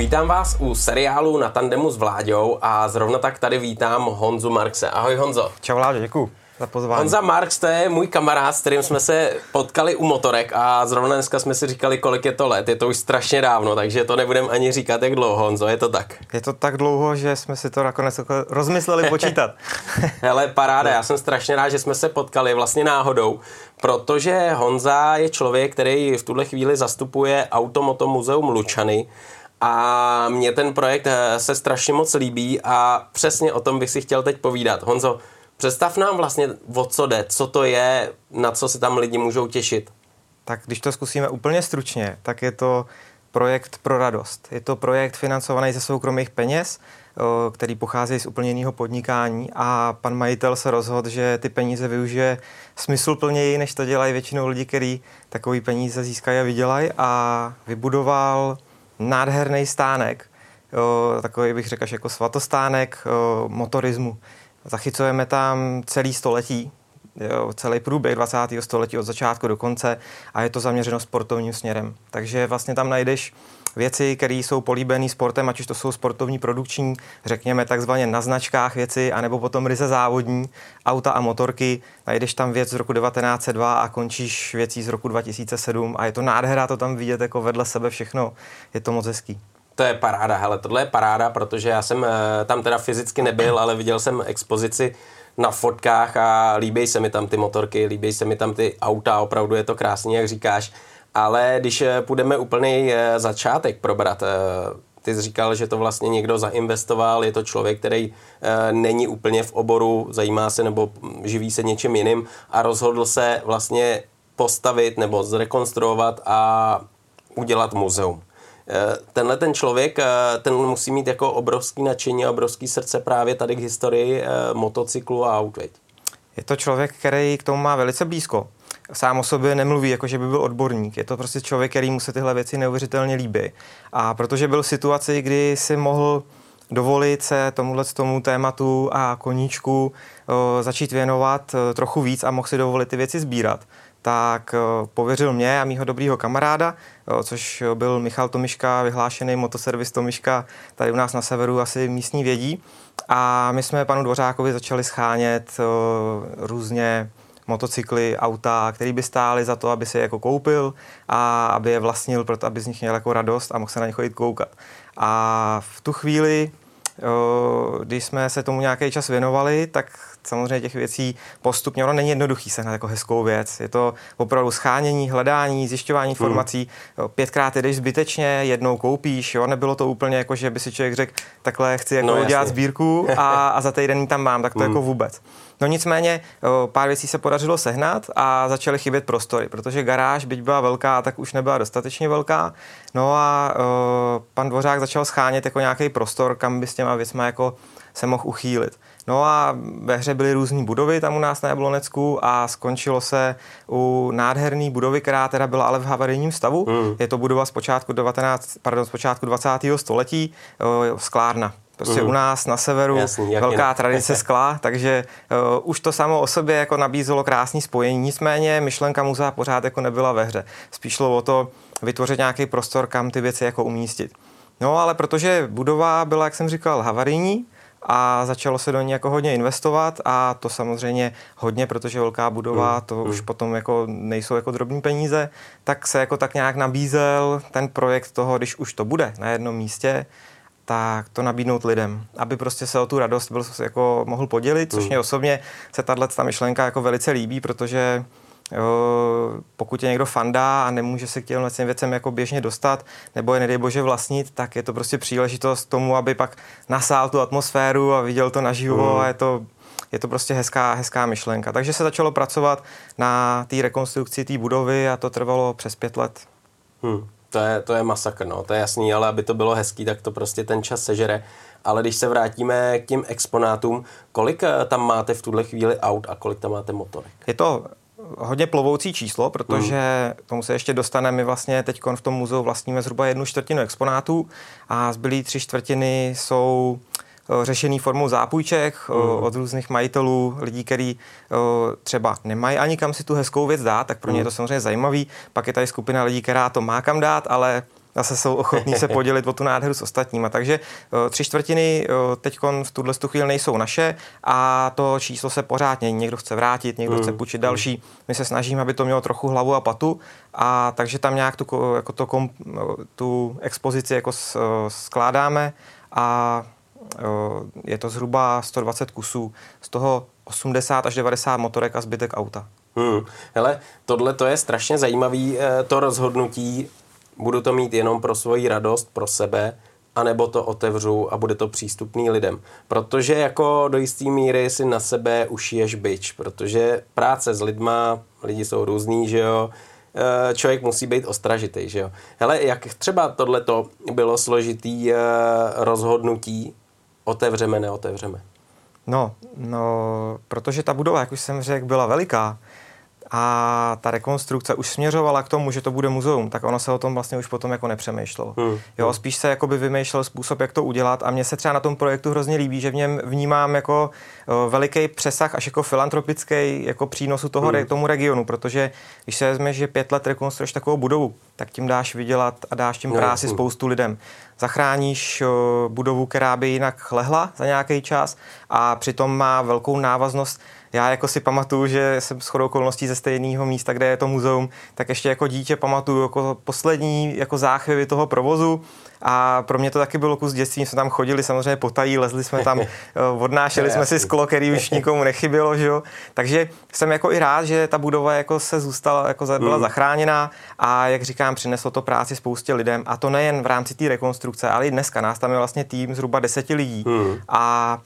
Vítám vás u seriálu na tandemu s Vláďou a zrovna tak tady vítám Honzu Markse. Ahoj Honzo. Čau Vláďo, děkuji za pozvání. Honza Marx, to je můj kamarád, s kterým jsme se potkali u motorek a zrovna dneska jsme si říkali, kolik je to let. Je to už strašně dávno, takže to nebudem ani říkat, jak dlouho, Honzo, je to tak? Je to tak dlouho, že jsme si to nakonec jako rozmysleli počítat. Hele, paráda, já jsem strašně rád, že jsme se potkali vlastně náhodou, protože Honza je člověk, který v tuhle chvíli zastupuje Automoto muzeum Lučany a mně ten projekt eh, se strašně moc líbí a přesně o tom bych si chtěl teď povídat. Honzo, představ nám vlastně, o co jde, co to je, na co se tam lidi můžou těšit. Tak když to zkusíme úplně stručně, tak je to projekt pro radost. Je to projekt financovaný ze soukromých peněz, který pochází z úplně jiného podnikání a pan majitel se rozhodl, že ty peníze využije smysluplněji, než to dělají většinou lidi, kteří takový peníze získají a vydělají a vybudoval nádherný stánek, takový bych řekl jako svatostánek motorismu. Zachycujeme tam celý století, jo, celý průběh 20. století od začátku do konce a je to zaměřeno sportovním směrem. Takže vlastně tam najdeš věci, které jsou políbené sportem, ať už to jsou sportovní produkční, řekněme takzvaně na značkách věci, anebo potom ryze závodní, auta a motorky. Najdeš tam věc z roku 1902 a končíš věcí z roku 2007 a je to nádhera to tam vidět jako vedle sebe všechno. Je to moc hezký. To je paráda, hele, tohle je paráda, protože já jsem eh, tam teda fyzicky nebyl, ale viděl jsem expozici na fotkách a líbí se mi tam ty motorky, líbí se mi tam ty auta, opravdu je to krásný, jak říkáš. Ale když eh, půjdeme úplný eh, začátek probrat, ty jsi říkal, že to vlastně někdo zainvestoval, je to člověk, který není úplně v oboru, zajímá se nebo živí se něčím jiným a rozhodl se vlastně postavit nebo zrekonstruovat a udělat muzeum. Eh, tenhle ten člověk, eh, ten musí mít jako obrovský nadšení a obrovský srdce právě tady k historii eh, motocyklu a aut? Je to člověk, který k tomu má velice blízko. Sám o sobě nemluví, jako že by byl odborník. Je to prostě člověk, který mu se tyhle věci neuvěřitelně líbí. A protože byl v situaci, kdy si mohl dovolit se tomuhle tomu tématu a koníčku o, začít věnovat o, trochu víc a mohl si dovolit ty věci sbírat, tak pověřil mě a mýho dobrýho kamaráda, což byl Michal Tomiška, vyhlášený motoservis Tomiška, tady u nás na severu asi místní vědí. A my jsme panu Dvořákovi začali schánět různě motocykly, auta, které by stály za to, aby si je jako koupil a aby je vlastnil, proto aby z nich měl jako radost a mohl se na ně chodit koukat. A v tu chvíli když jsme se tomu nějaký čas věnovali, tak samozřejmě těch věcí postupně, ono není jednoduchý sehnat jako hezkou věc. Je to opravdu schánění, hledání, zjišťování hmm. informací. Hmm. Pětkrát jdeš zbytečně, jednou koupíš, jo? nebylo to úplně jako, že by si člověk řekl, takhle chci jako no, dělat sbírku a, a za týden tam mám, tak to hmm. jako vůbec. No nicméně pár věcí se podařilo sehnat a začaly chybět prostory, protože garáž, byť byla velká, tak už nebyla dostatečně velká. No a pan Dvořák začal schánět jako nějaký prostor, kam by s těma věcma jako se mohl uchýlit. No a ve hře byly různé budovy tam u nás na Jablonecku a skončilo se u nádherné budovy, která teda byla ale v havarijním stavu. Mm. Je to budova z počátku, 19, pardon, z počátku 20. století, sklárna. Prostě mm. u nás na severu Jasný, velká jinak. tradice skla, takže uh, už to samo o sobě jako nabízelo krásný spojení. Nicméně myšlenka muzea pořád jako nebyla ve hře. Spíš šlo o to vytvořit nějaký prostor, kam ty věci jako umístit. No ale protože budova byla, jak jsem říkal, havarijní, a začalo se do ní jako hodně investovat a to samozřejmě hodně, protože velká budova, mm, to mm. už potom jako nejsou jako drobní peníze, tak se jako tak nějak nabízel ten projekt toho, když už to bude na jednom místě, tak to nabídnout lidem, aby prostě se o tu radost byl, jako mohl podělit, což mm. mě osobně se tahle ta myšlenka jako velice líbí, protože jo, pokud je někdo fandá a nemůže se k těm věcem jako běžně dostat, nebo je nedej bože vlastnit, tak je to prostě příležitost tomu, aby pak nasál tu atmosféru a viděl to naživo mm. a je to je to prostě hezká, hezká myšlenka. Takže se začalo pracovat na té rekonstrukci té budovy a to trvalo přes pět let. Hmm to je, to je masakr, no, to je jasný, ale aby to bylo hezký, tak to prostě ten čas sežere. Ale když se vrátíme k těm exponátům, kolik eh, tam máte v tuhle chvíli aut a kolik tam máte motorek? Je to hodně plovoucí číslo, protože mm. tomu se ještě dostaneme. My vlastně teď v tom muzeu vlastníme zhruba jednu čtvrtinu exponátů a zbylý tři čtvrtiny jsou Eh, řešený formou zápůjček mm. od různých majitelů, lidí, kteří třeba nemají ani kam si tu hezkou věc dát, tak pro ně je to mm. samozřejmě zajímavý. Pak je tady skupina lidí, která to má kam dát, ale zase jsou ochotní se podělit o tu nádheru s ostatníma. Takže tři čtvrtiny teď v tuhle chvíli nejsou naše a to číslo se pořád mění. Někdo chce vrátit, někdo mm. chce půjčit další. My se snažíme, aby to mělo trochu hlavu a patu a takže tam nějak tu, jako to, tu expozici jako skládáme a je to zhruba 120 kusů, z toho 80 až 90 motorek a zbytek auta. Hmm. Hele, tohle to je strašně zajímavý, eh, to rozhodnutí, budu to mít jenom pro svoji radost, pro sebe, anebo to otevřu a bude to přístupný lidem. Protože jako do jisté míry si na sebe ušiješ byč, protože práce s lidma, lidi jsou různý, že jo, eh, člověk musí být ostražitý, že jo. Hele, jak třeba tohleto bylo složitý eh, rozhodnutí, otevřeme, neotevřeme? No, no, protože ta budova, jak už jsem řekl, byla veliká, a ta rekonstrukce už směřovala k tomu, že to bude muzeum, tak ono se o tom vlastně už potom jako nepřemýšlelo. Hmm. Jo, hmm. spíš se jakoby vymýšlel způsob, jak to udělat a mně se třeba na tom projektu hrozně líbí, že v něm vnímám jako veliký přesah až jako filantropický jako přínosu toho, hmm. tomu regionu, protože když se vezme, že pět let rekonstruuješ takovou budovu, tak tím dáš vydělat a dáš tím práci no, spoustu lidem. Zachráníš budovu, která by jinak lehla za nějaký čas a přitom má velkou návaznost já jako si pamatuju, že jsem shodou okolností ze stejného místa, kde je to muzeum, tak ještě jako dítě pamatuju jako poslední jako záchvěvy toho provozu a pro mě to taky bylo kus dětství, jsme tam chodili samozřejmě potají, lezli jsme tam, eh, odnášeli jsme si sklo, který už nikomu nechybělo, že jo? takže jsem jako i rád, že ta budova jako se zůstala, jako byla mm. zachráněná a jak říkám, přineslo to práci spoustě lidem a to nejen v rámci té rekonstrukce, ale i dneska nás tam je vlastně tým zhruba deseti lidí mm. a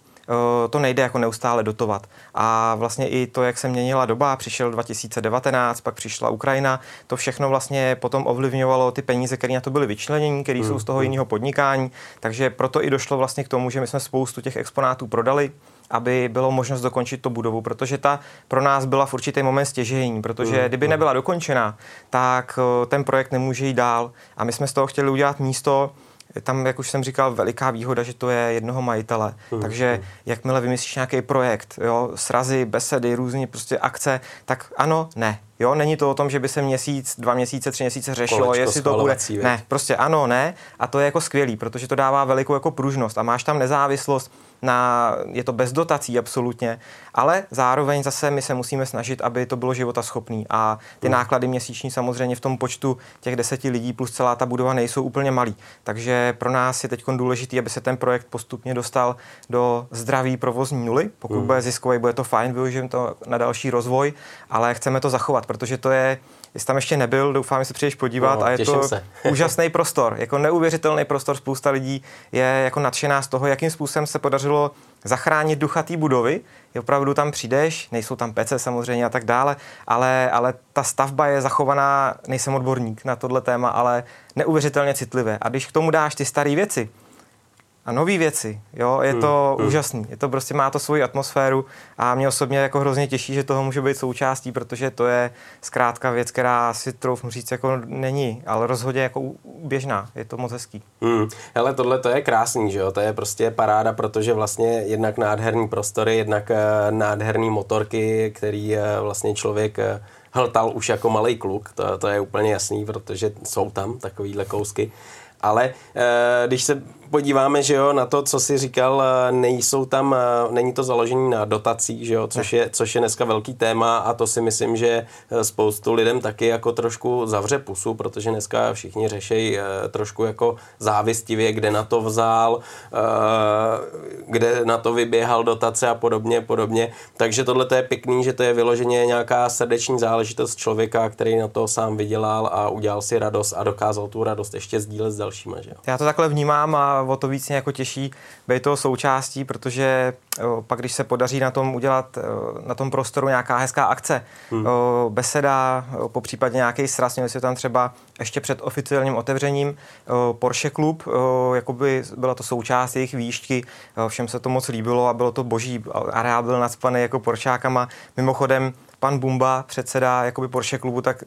to nejde jako neustále dotovat. A vlastně i to, jak se měnila doba, přišel 2019, pak přišla Ukrajina, to všechno vlastně potom ovlivňovalo ty peníze, které na to byly vyčleněny, které mm. jsou z toho mm. jiného podnikání. Takže proto i došlo vlastně k tomu, že my jsme spoustu těch exponátů prodali, aby bylo možnost dokončit tu budovu, protože ta pro nás byla v určitý moment stěžení, protože mm. kdyby mm. nebyla dokončena, tak eh, ten projekt nemůže jít dál. A my jsme z toho chtěli udělat místo, je tam, jak už jsem říkal, veliká výhoda, že to je jednoho majitele. Mm. Takže jakmile vymyslíš nějaký projekt, jo, srazy, besedy, různé prostě akce, tak ano, ne. Jo, není to o tom, že by se měsíc, dva měsíce, tři měsíce řešilo, Kolečko jestli to bude. Věc. Ne, prostě ano, ne. A to je jako skvělý, protože to dává velikou jako pružnost a máš tam nezávislost na, je to bez dotací absolutně, ale zároveň zase my se musíme snažit, aby to bylo života schopný a ty hmm. náklady měsíční samozřejmě v tom počtu těch deseti lidí plus celá ta budova nejsou úplně malý. Takže pro nás je teď důležité, aby se ten projekt postupně dostal do zdraví provozní nuly. Pokud hmm. bude ziskový, bude to fajn, využijeme to na další rozvoj, ale chceme to zachovat, protože to je Jestli tam ještě nebyl, doufám, že se přijdeš podívat no, a je to úžasný prostor, jako neuvěřitelný prostor. Spousta lidí je jako nadšená z toho, jakým způsobem se podařilo zachránit ducha té budovy. Je opravdu tam přijdeš, nejsou tam pece samozřejmě a tak dále, ale, ale ta stavba je zachovaná, nejsem odborník na tohle téma, ale neuvěřitelně citlivé. A když k tomu dáš ty staré věci, a nové věci. Jo? Je to hmm, hmm. úžasný. Je to prostě má to svoji atmosféru a mě osobně jako hrozně těší, že toho může být součástí, protože to je zkrátka věc, která si troufnu říct jako není, ale rozhodně jako běžná. Je to moc hezký. Hmm. Hele, tohle to je krásný, že jo? To je prostě paráda, protože vlastně jednak nádherný prostory, jednak uh, nádherný motorky, který uh, vlastně člověk uh, hltal už jako malý kluk, to, to je úplně jasný, protože jsou tam takovýhle kousky. Ale e, když se podíváme, že jo, na to, co si říkal, eh, nejsou tam, eh, není to založení na dotacích, že jo, což je, což je dneska velký téma a to si myslím, že spoustu lidem taky jako trošku zavře pusu, protože dneska všichni řešejí trošku jako závistivě, kde na to vzal, kde na to vyběhal dotace a podobně, podobně. Takže tohle je pěkný, že to je vyloženě nějaká srdeční záležitost člověka, který na to sám vydělal a udělal si radost a dokázal tu radost ještě sdílet s dalšíma. Že? Já to takhle vnímám a o to víc mě jako těší být toho součástí, protože o, pak, když se podaří na tom udělat, o, na tom prostoru nějaká hezká akce, hmm. o, beseda, o, po případě nějaký sraz, měli si tam třeba ještě před oficiálním otevřením o, Porsche Club, o, jakoby byla to součást jejich výšky, o, všem se to moc líbilo a bylo to boží, areál byl nadspaný jako Poršákama. Mimochodem, pan Bumba, předseda jakoby Porsche klubu, tak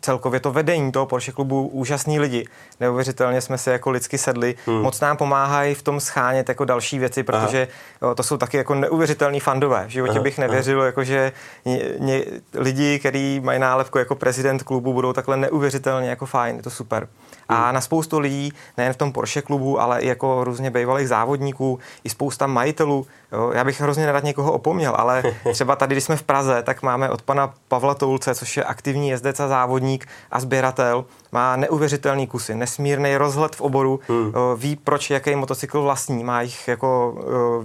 celkově to vedení toho Porsche klubu úžasní lidi. Neuvěřitelně jsme se jako lidsky sedli. Hmm. Moc nám pomáhají v tom schánět jako další věci, protože Aha. to jsou taky jako neuvěřitelní fandové. V životě Aha. bych nevěřil, jako že ně, ně, lidi, kteří mají nálepku jako prezident klubu, budou takhle neuvěřitelně jako fajn. Je to super. A hmm. na spoustu lidí, nejen v tom Porsche klubu, ale i jako různě bývalých závodníků, i spousta majitelů, jo, já bych hrozně nerad někoho opomněl, ale třeba tady, když jsme v Praze, tak máme od pana Pavla Toulce, což je aktivní jezdec a závodník a sběratel, má neuvěřitelný kusy, nesmírný rozhled v oboru, hmm. ví, proč jaký motocykl vlastní, má jich jako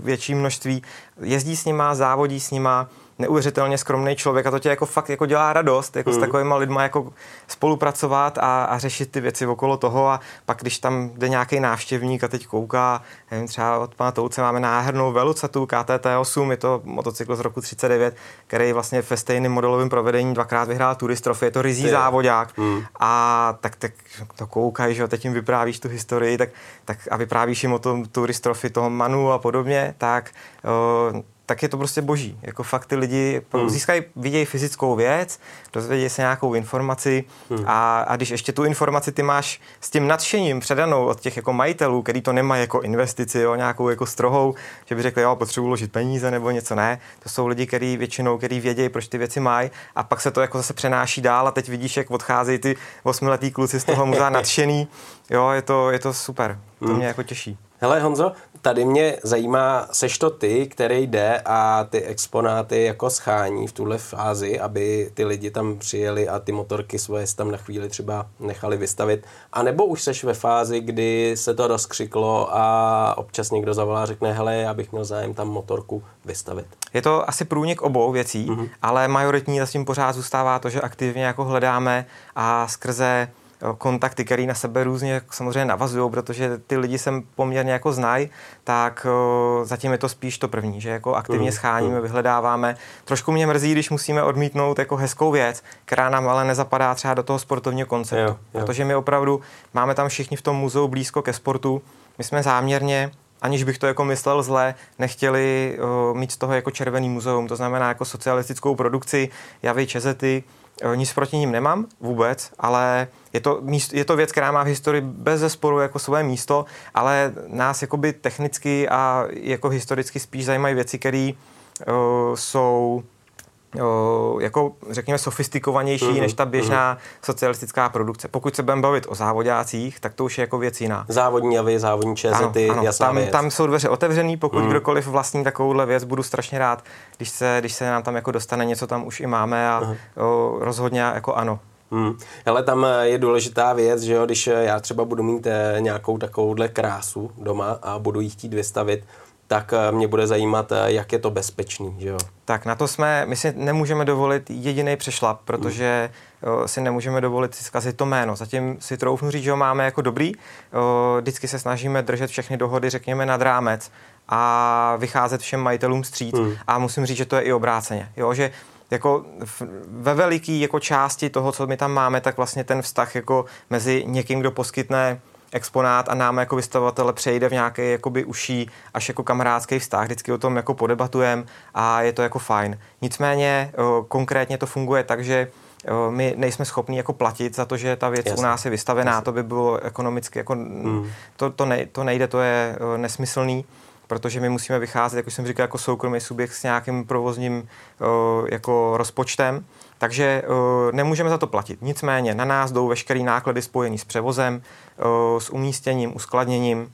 větší množství, jezdí s nima, závodí s nima, neuvěřitelně skromný člověk a to tě jako fakt jako dělá radost, jako mm. s hmm. takovými lidmi jako spolupracovat a, a, řešit ty věci okolo toho a pak, když tam jde nějaký návštěvník a teď kouká, nevím, třeba od pana Touce máme náhernou Velucetu KTT8, je to motocykl z roku 39, který vlastně ve stejném modelovém provedení dvakrát vyhrál Turistrofy, je to rizí závodák mm. a tak, tak to koukají, že teď jim vyprávíš tu historii tak, tak a vyprávíš jim o tom Turistrofy toho Manu a podobně, tak tak je to prostě boží. Jako fakt ty lidi hmm. získají, vidějí fyzickou věc, dozvědí se nějakou informaci hmm. a, a když ještě tu informaci ty máš s tím nadšením předanou od těch jako majitelů, který to nemají jako investici, jo, nějakou jako strohou, že by řekli, jo, potřebuji ložit peníze nebo něco, ne. To jsou lidi, kteří většinou, který vědějí, proč ty věci mají a pak se to jako zase přenáší dál a teď vidíš, jak odcházejí ty osmiletý kluci z toho muzea nadšený. Jo, je to, je to super. To hmm. mě jako těší. Hele Honzo, tady mě zajímá, seš to ty, který jde a ty exponáty jako schání v tuhle fázi, aby ty lidi tam přijeli a ty motorky svoje tam na chvíli třeba nechali vystavit, a nebo už seš ve fázi, kdy se to rozkřiklo a občas někdo zavolá a řekne, hele, já bych měl zájem tam motorku vystavit. Je to asi průnik obou věcí, mm-hmm. ale majoritní zatím pořád zůstává to, že aktivně jako hledáme a skrze kontakty, které na sebe různě samozřejmě navazují, protože ty lidi se poměrně jako znají, tak zatím je to spíš to první, že jako aktivně mm, scháníme, mm. vyhledáváme. Trošku mě mrzí, když musíme odmítnout jako hezkou věc, která nám ale nezapadá třeba do toho sportovního konceptu. Jo, jo. Protože my opravdu máme tam všichni v tom muzeu blízko ke sportu. My jsme záměrně aniž bych to jako myslel zle, nechtěli uh, mít z toho jako červený muzeum, to znamená jako socialistickou produkci, javy, čezety, uh, nic proti ním nemám vůbec, ale je to, místo, je to věc, která má v historii bez zesporu jako své místo, ale nás jakoby technicky a jako historicky spíš zajímají věci, které uh, jsou jako řekněme sofistikovanější mm-hmm. než ta běžná mm-hmm. socialistická produkce. Pokud se budeme bavit o závodácích, tak to už je jako věc jiná. Závodní javy, závodní čezety, ano, ano, jasná tam, věc. tam jsou dveře otevřený, pokud mm. kdokoliv vlastní takovouhle věc, budu strašně rád, když se, když se nám tam jako dostane něco, tam už i máme a uh-huh. o, rozhodně jako ano. Hmm. Ale tam eh, je důležitá věc, že jo, když eh, já třeba budu mít eh, nějakou takovouhle krásu doma a budu ji chtít vystavit, tak mě bude zajímat, jak je to bezpečný, že jo? Tak na to jsme, my si nemůžeme dovolit jediný přešlap, protože hmm. si nemůžeme dovolit zkazit to jméno. Zatím si troufnu říct, že ho máme jako dobrý. Vždycky se snažíme držet všechny dohody, řekněme, nad rámec a vycházet všem majitelům stříc. Hmm. A musím říct, že to je i obráceně. Jo, že jako ve veliký jako části toho, co my tam máme, tak vlastně ten vztah jako mezi někým, kdo poskytne exponát a nám jako vystavovatele přejde v nějaký jakoby uší až jako kamarádský vztah. Vždycky o tom jako podebatujeme a je to jako fajn. Nicméně konkrétně to funguje tak, že my nejsme schopni jako platit za to, že ta věc Jasně. u nás je vystavená, Jasně. to by bylo ekonomicky jako, hmm. to, to, ne, to nejde, to je nesmyslný protože my musíme vycházet, jak už jsem říkal, jako soukromý subjekt s nějakým provozním jako rozpočtem, takže nemůžeme za to platit. Nicméně na nás jdou veškeré náklady spojené s převozem, s umístěním, uskladněním,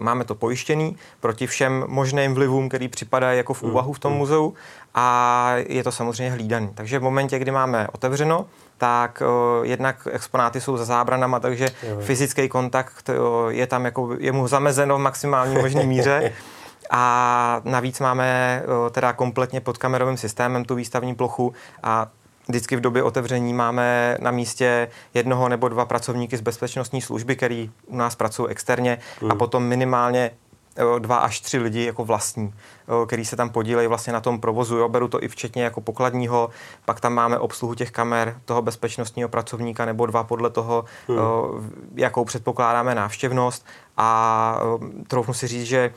máme to pojištěný proti všem možným vlivům, který připadají jako v mm, úvahu v tom mm. muzeu a je to samozřejmě hlídaný. Takže v momentě, kdy máme otevřeno, tak uh, jednak exponáty jsou za zábranama, takže jo. fyzický kontakt uh, je tam jako, je mu zamezeno v maximální možné míře. A navíc máme uh, teda kompletně pod kamerovým systémem tu výstavní plochu a Vždycky v době otevření máme na místě jednoho nebo dva pracovníky z bezpečnostní služby, který u nás pracují externě mm. a potom minimálně dva až tři lidi jako vlastní, který se tam podílejí vlastně na tom provozu. Jo. Beru to i včetně jako pokladního, pak tam máme obsluhu těch kamer toho bezpečnostního pracovníka nebo dva podle toho, hmm. jakou předpokládáme návštěvnost a troufnu si říct, že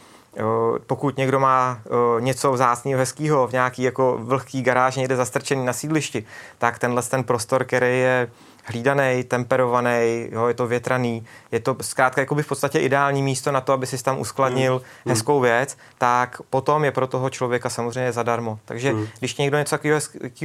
pokud někdo má něco vzácného, hezkého v nějaký jako vlhký garáž někde zastrčený na sídlišti, tak tenhle ten prostor, který je hlídaný, temperovaný, jo, je to větraný, je to zkrátka jakoby v podstatě ideální místo na to, aby si tam uskladnil mm. hezkou věc, tak potom je pro toho člověka samozřejmě zadarmo. Takže mm. když někdo něco takového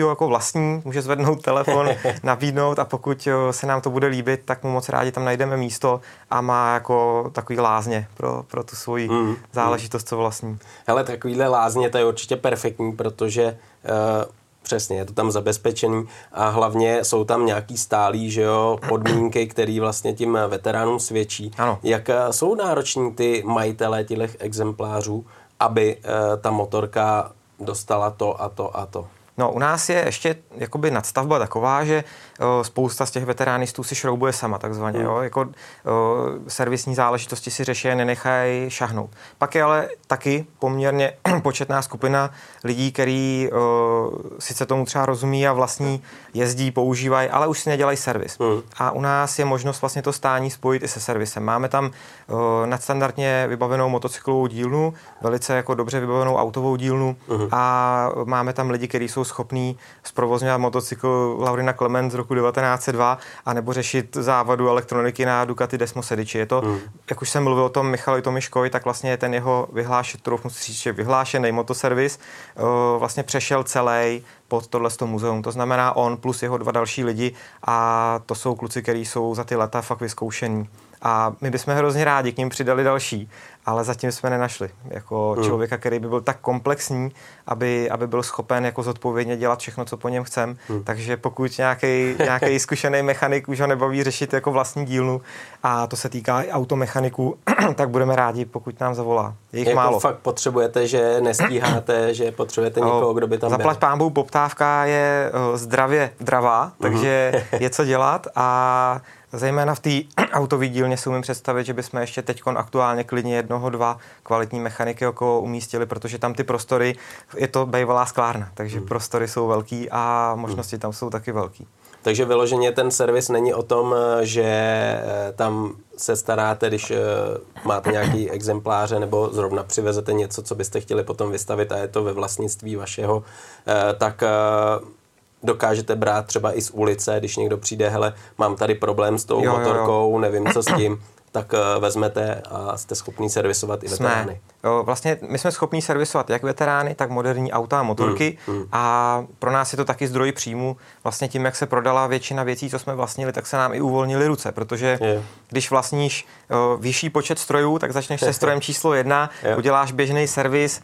jako vlastní, může zvednout telefon, nabídnout a pokud se nám to bude líbit, tak mu moc rádi tam najdeme místo a má jako takový lázně pro, pro tu svoji mm. záležitost, co vlastní. Hele, takovýhle lázně to je určitě perfektní, protože uh, Přesně, je to tam zabezpečený a hlavně jsou tam nějaký stálý že jo, podmínky, které vlastně tím veteránům svědčí. Ano. Jak eh, jsou nároční ty majitelé těch exemplářů, aby uh, ta motorka dostala to a to a to? No, u nás je ještě jakoby nadstavba taková, že o, spousta z těch veteránistů si šroubuje sama, takzvaně. Mm. Jo? Jako, o, servisní záležitosti si řeší, nenechají šahnout. Pak je ale taky poměrně početná skupina lidí, který o, sice tomu třeba rozumí a vlastní jezdí, používají, ale už si nedělají servis. Mm. A u nás je možnost vlastně to stání spojit i se servisem. Máme tam o, nadstandardně vybavenou motocyklovou dílnu, velice jako dobře vybavenou autovou dílnu mm. a máme tam lidi, kteří jsou schopný zprovozňovat motocykl Laurina Clement z roku 1902 a nebo řešit závadu elektroniky na Ducati Desmo Sedici. Je to, mm. jak už jsem mluvil o tom Michalovi Tomiškovi, tak vlastně ten jeho vyhlášen, trochu říct, že vyhlášený motoservis vlastně přešel celý pod tohle muzeum. To znamená on plus jeho dva další lidi a to jsou kluci, kteří jsou za ty leta fakt vyzkoušení. A my bychom hrozně rádi k ním přidali další, ale zatím jsme nenašli jako hmm. člověka, který by byl tak komplexní, aby, aby byl schopen jako zodpovědně dělat všechno, co po něm chcem. Hmm. Takže pokud nějaký zkušený mechanik už ho nebaví řešit jako vlastní dílnu a to se týká i automechaniků, tak budeme rádi, pokud nám zavolá. Je jich jako málo. fakt potřebujete, že nestíháte, že potřebujete někoho, kdo by tam Zaplať byl. pámbu, poptávka je zdravě dravá, takže hmm. je co dělat a Zejména v té autové dílně si umím představit, že bychom ještě teď aktuálně klidně jednoho, dva kvalitní mechaniky okolo umístili, protože tam ty prostory, je to bývalá sklárna, takže hmm. prostory jsou velký a možnosti hmm. tam jsou taky velký. Takže vyloženě ten servis není o tom, že eh, tam se staráte, když eh, máte nějaký exempláře nebo zrovna přivezete něco, co byste chtěli potom vystavit a je to ve vlastnictví vašeho, eh, tak dokážete brát třeba i z ulice, když někdo přijde, hele, mám tady problém s tou jo, motorkou, jo, jo. nevím, co s tím, tak uh, vezmete a jste schopný servisovat i jsme. veterány. Jo, vlastně my jsme schopní servisovat jak veterány, tak moderní auta a motorky hmm, hmm. a pro nás je to taky zdroj příjmu. Vlastně tím, jak se prodala většina věcí, co jsme vlastnili, tak se nám i uvolnili ruce, protože je. když vlastníš uh, vyšší počet strojů, tak začneš se strojem číslo jedna, je. uděláš běžný servis,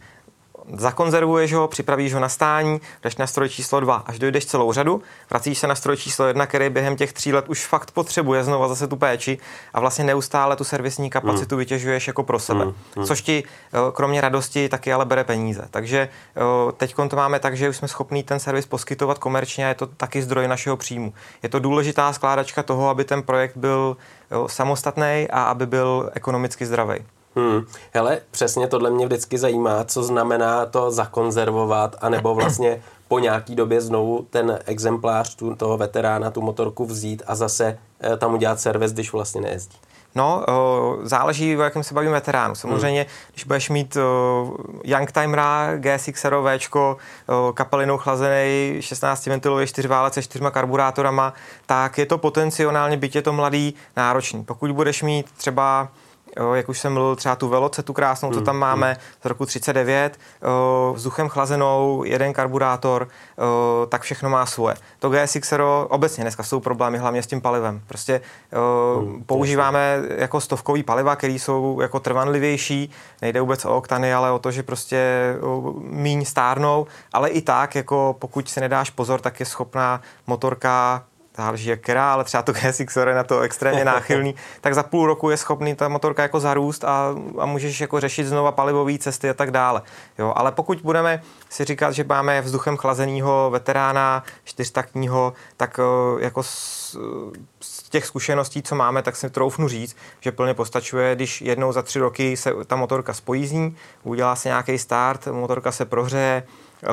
zakonzervuješ ho, připravíš ho na stání, jdeš na stroj číslo 2, až dojdeš celou řadu, vracíš se na stroj číslo 1, který během těch tří let už fakt potřebuje znova zase tu péči a vlastně neustále tu servisní kapacitu mm. vytěžuješ jako pro sebe. Mm. Mm. Což ti eh, kromě radosti taky ale bere peníze. Takže eh, teď to máme tak, že už jsme schopni ten servis poskytovat komerčně a je to taky zdroj našeho příjmu. Je to důležitá skládačka toho, aby ten projekt byl eh, samostatný a aby byl ekonomicky zdravý. Hmm. Hele, přesně tohle mě vždycky zajímá, co znamená to zakonzervovat, anebo vlastně po nějaký době znovu ten exemplář tu, toho veterána, tu motorku vzít a zase e, tam udělat servis, když vlastně nejezdí. No, záleží, o jakém se bavíme veteránu. Samozřejmě, hmm. když budeš mít Youngtimera GSX Včko, kapelinou chlazený 16 ventilový 4 válec se 4 karburátorama, tak je to potenciálně, byť je to mladý, náročný. Pokud budeš mít třeba Jo, jak už jsem mluvil, třeba tu Veloce, tu krásnou, co mm, tam máme mm. z roku 39, o, vzduchem chlazenou, jeden karburátor, o, tak všechno má svoje. To GSX obecně dneska jsou problémy hlavně s tím palivem. Prostě o, mm, používáme jako stovkový paliva, které jsou jako trvanlivější, nejde vůbec o oktany, ale o to, že prostě o, míň stárnou, ale i tak, jako pokud si nedáš pozor, tak je schopná motorka záleží jak která, ale třeba to GSX je na to extrémně náchylný, tak za půl roku je schopný ta motorka jako zarůst a, a můžeš jako řešit znova palivové cesty a tak dále. Jo, ale pokud budeme si říkat, že máme vzduchem chlazeného veterána čtyřtaktního, tak eh, jako z, z těch zkušeností, co máme, tak si troufnu říct, že plně postačuje, když jednou za tři roky se ta motorka spojízní, udělá se nějaký start, motorka se prohřeje,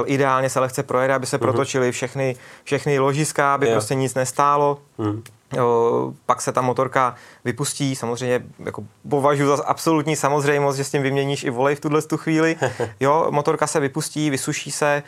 Ideálně se lehce projede, aby se uh-huh. protočily všechny, všechny ložiska, aby jo. prostě nic nestálo. Uh-huh. Jo, pak se ta motorka vypustí, samozřejmě jako považuji za absolutní samozřejmost, že s tím vyměníš i volej v tuhle tu chvíli. Jo, motorka se vypustí, vysuší se,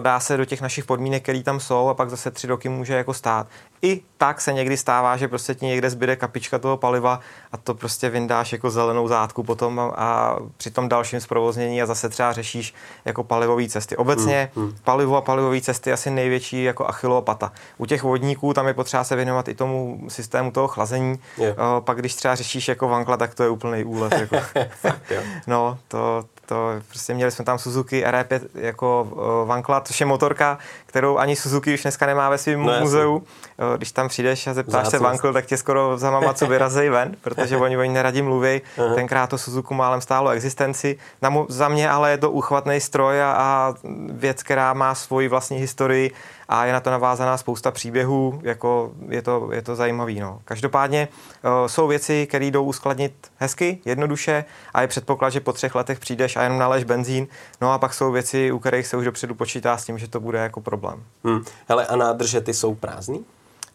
dá se do těch našich podmínek, které tam jsou a pak zase tři roky může jako stát. I tak se někdy stává, že prostě ti někde zbyde kapička toho paliva a to prostě vyndáš jako zelenou zátku potom a, a při tom dalším zprovoznění a zase třeba řešíš jako palivové cesty. Obecně hmm, hmm. palivo a palivové cesty asi největší jako achilopata. U těch vodníků tam je potřeba se věnovat i tomu systému toho chlazení. Yeah. pak když třeba řešíš jako vankla, tak to je úplný úlet. Jako. no, to, to prostě měli jsme tam Suzuki RE5 jako uh, Vankla, což je motorka, kterou ani Suzuki už dneska nemá ve svém no, muzeu. Uh, když tam přijdeš a zeptáš se Vankl, tak tě skoro za mama co vyrazej ven, protože oni oni neradí mluví. Uh-huh. Tenkrát to Suzuku málem stálo existenci. Na mu, za mě ale je to uchvatný stroj a, a věc, která má svoji vlastní historii a je na to navázaná spousta příběhů, jako je to, je to zajímavý. No. Každopádně uh, jsou věci, které jdou uskladnit hezky, jednoduše a je předpoklad, že po třech letech přijdeš a jenom naleš benzín, no a pak jsou věci, u kterých se už dopředu počítá s tím, že to bude jako problém. Hmm. Hele, a nádrže ty jsou prázdný?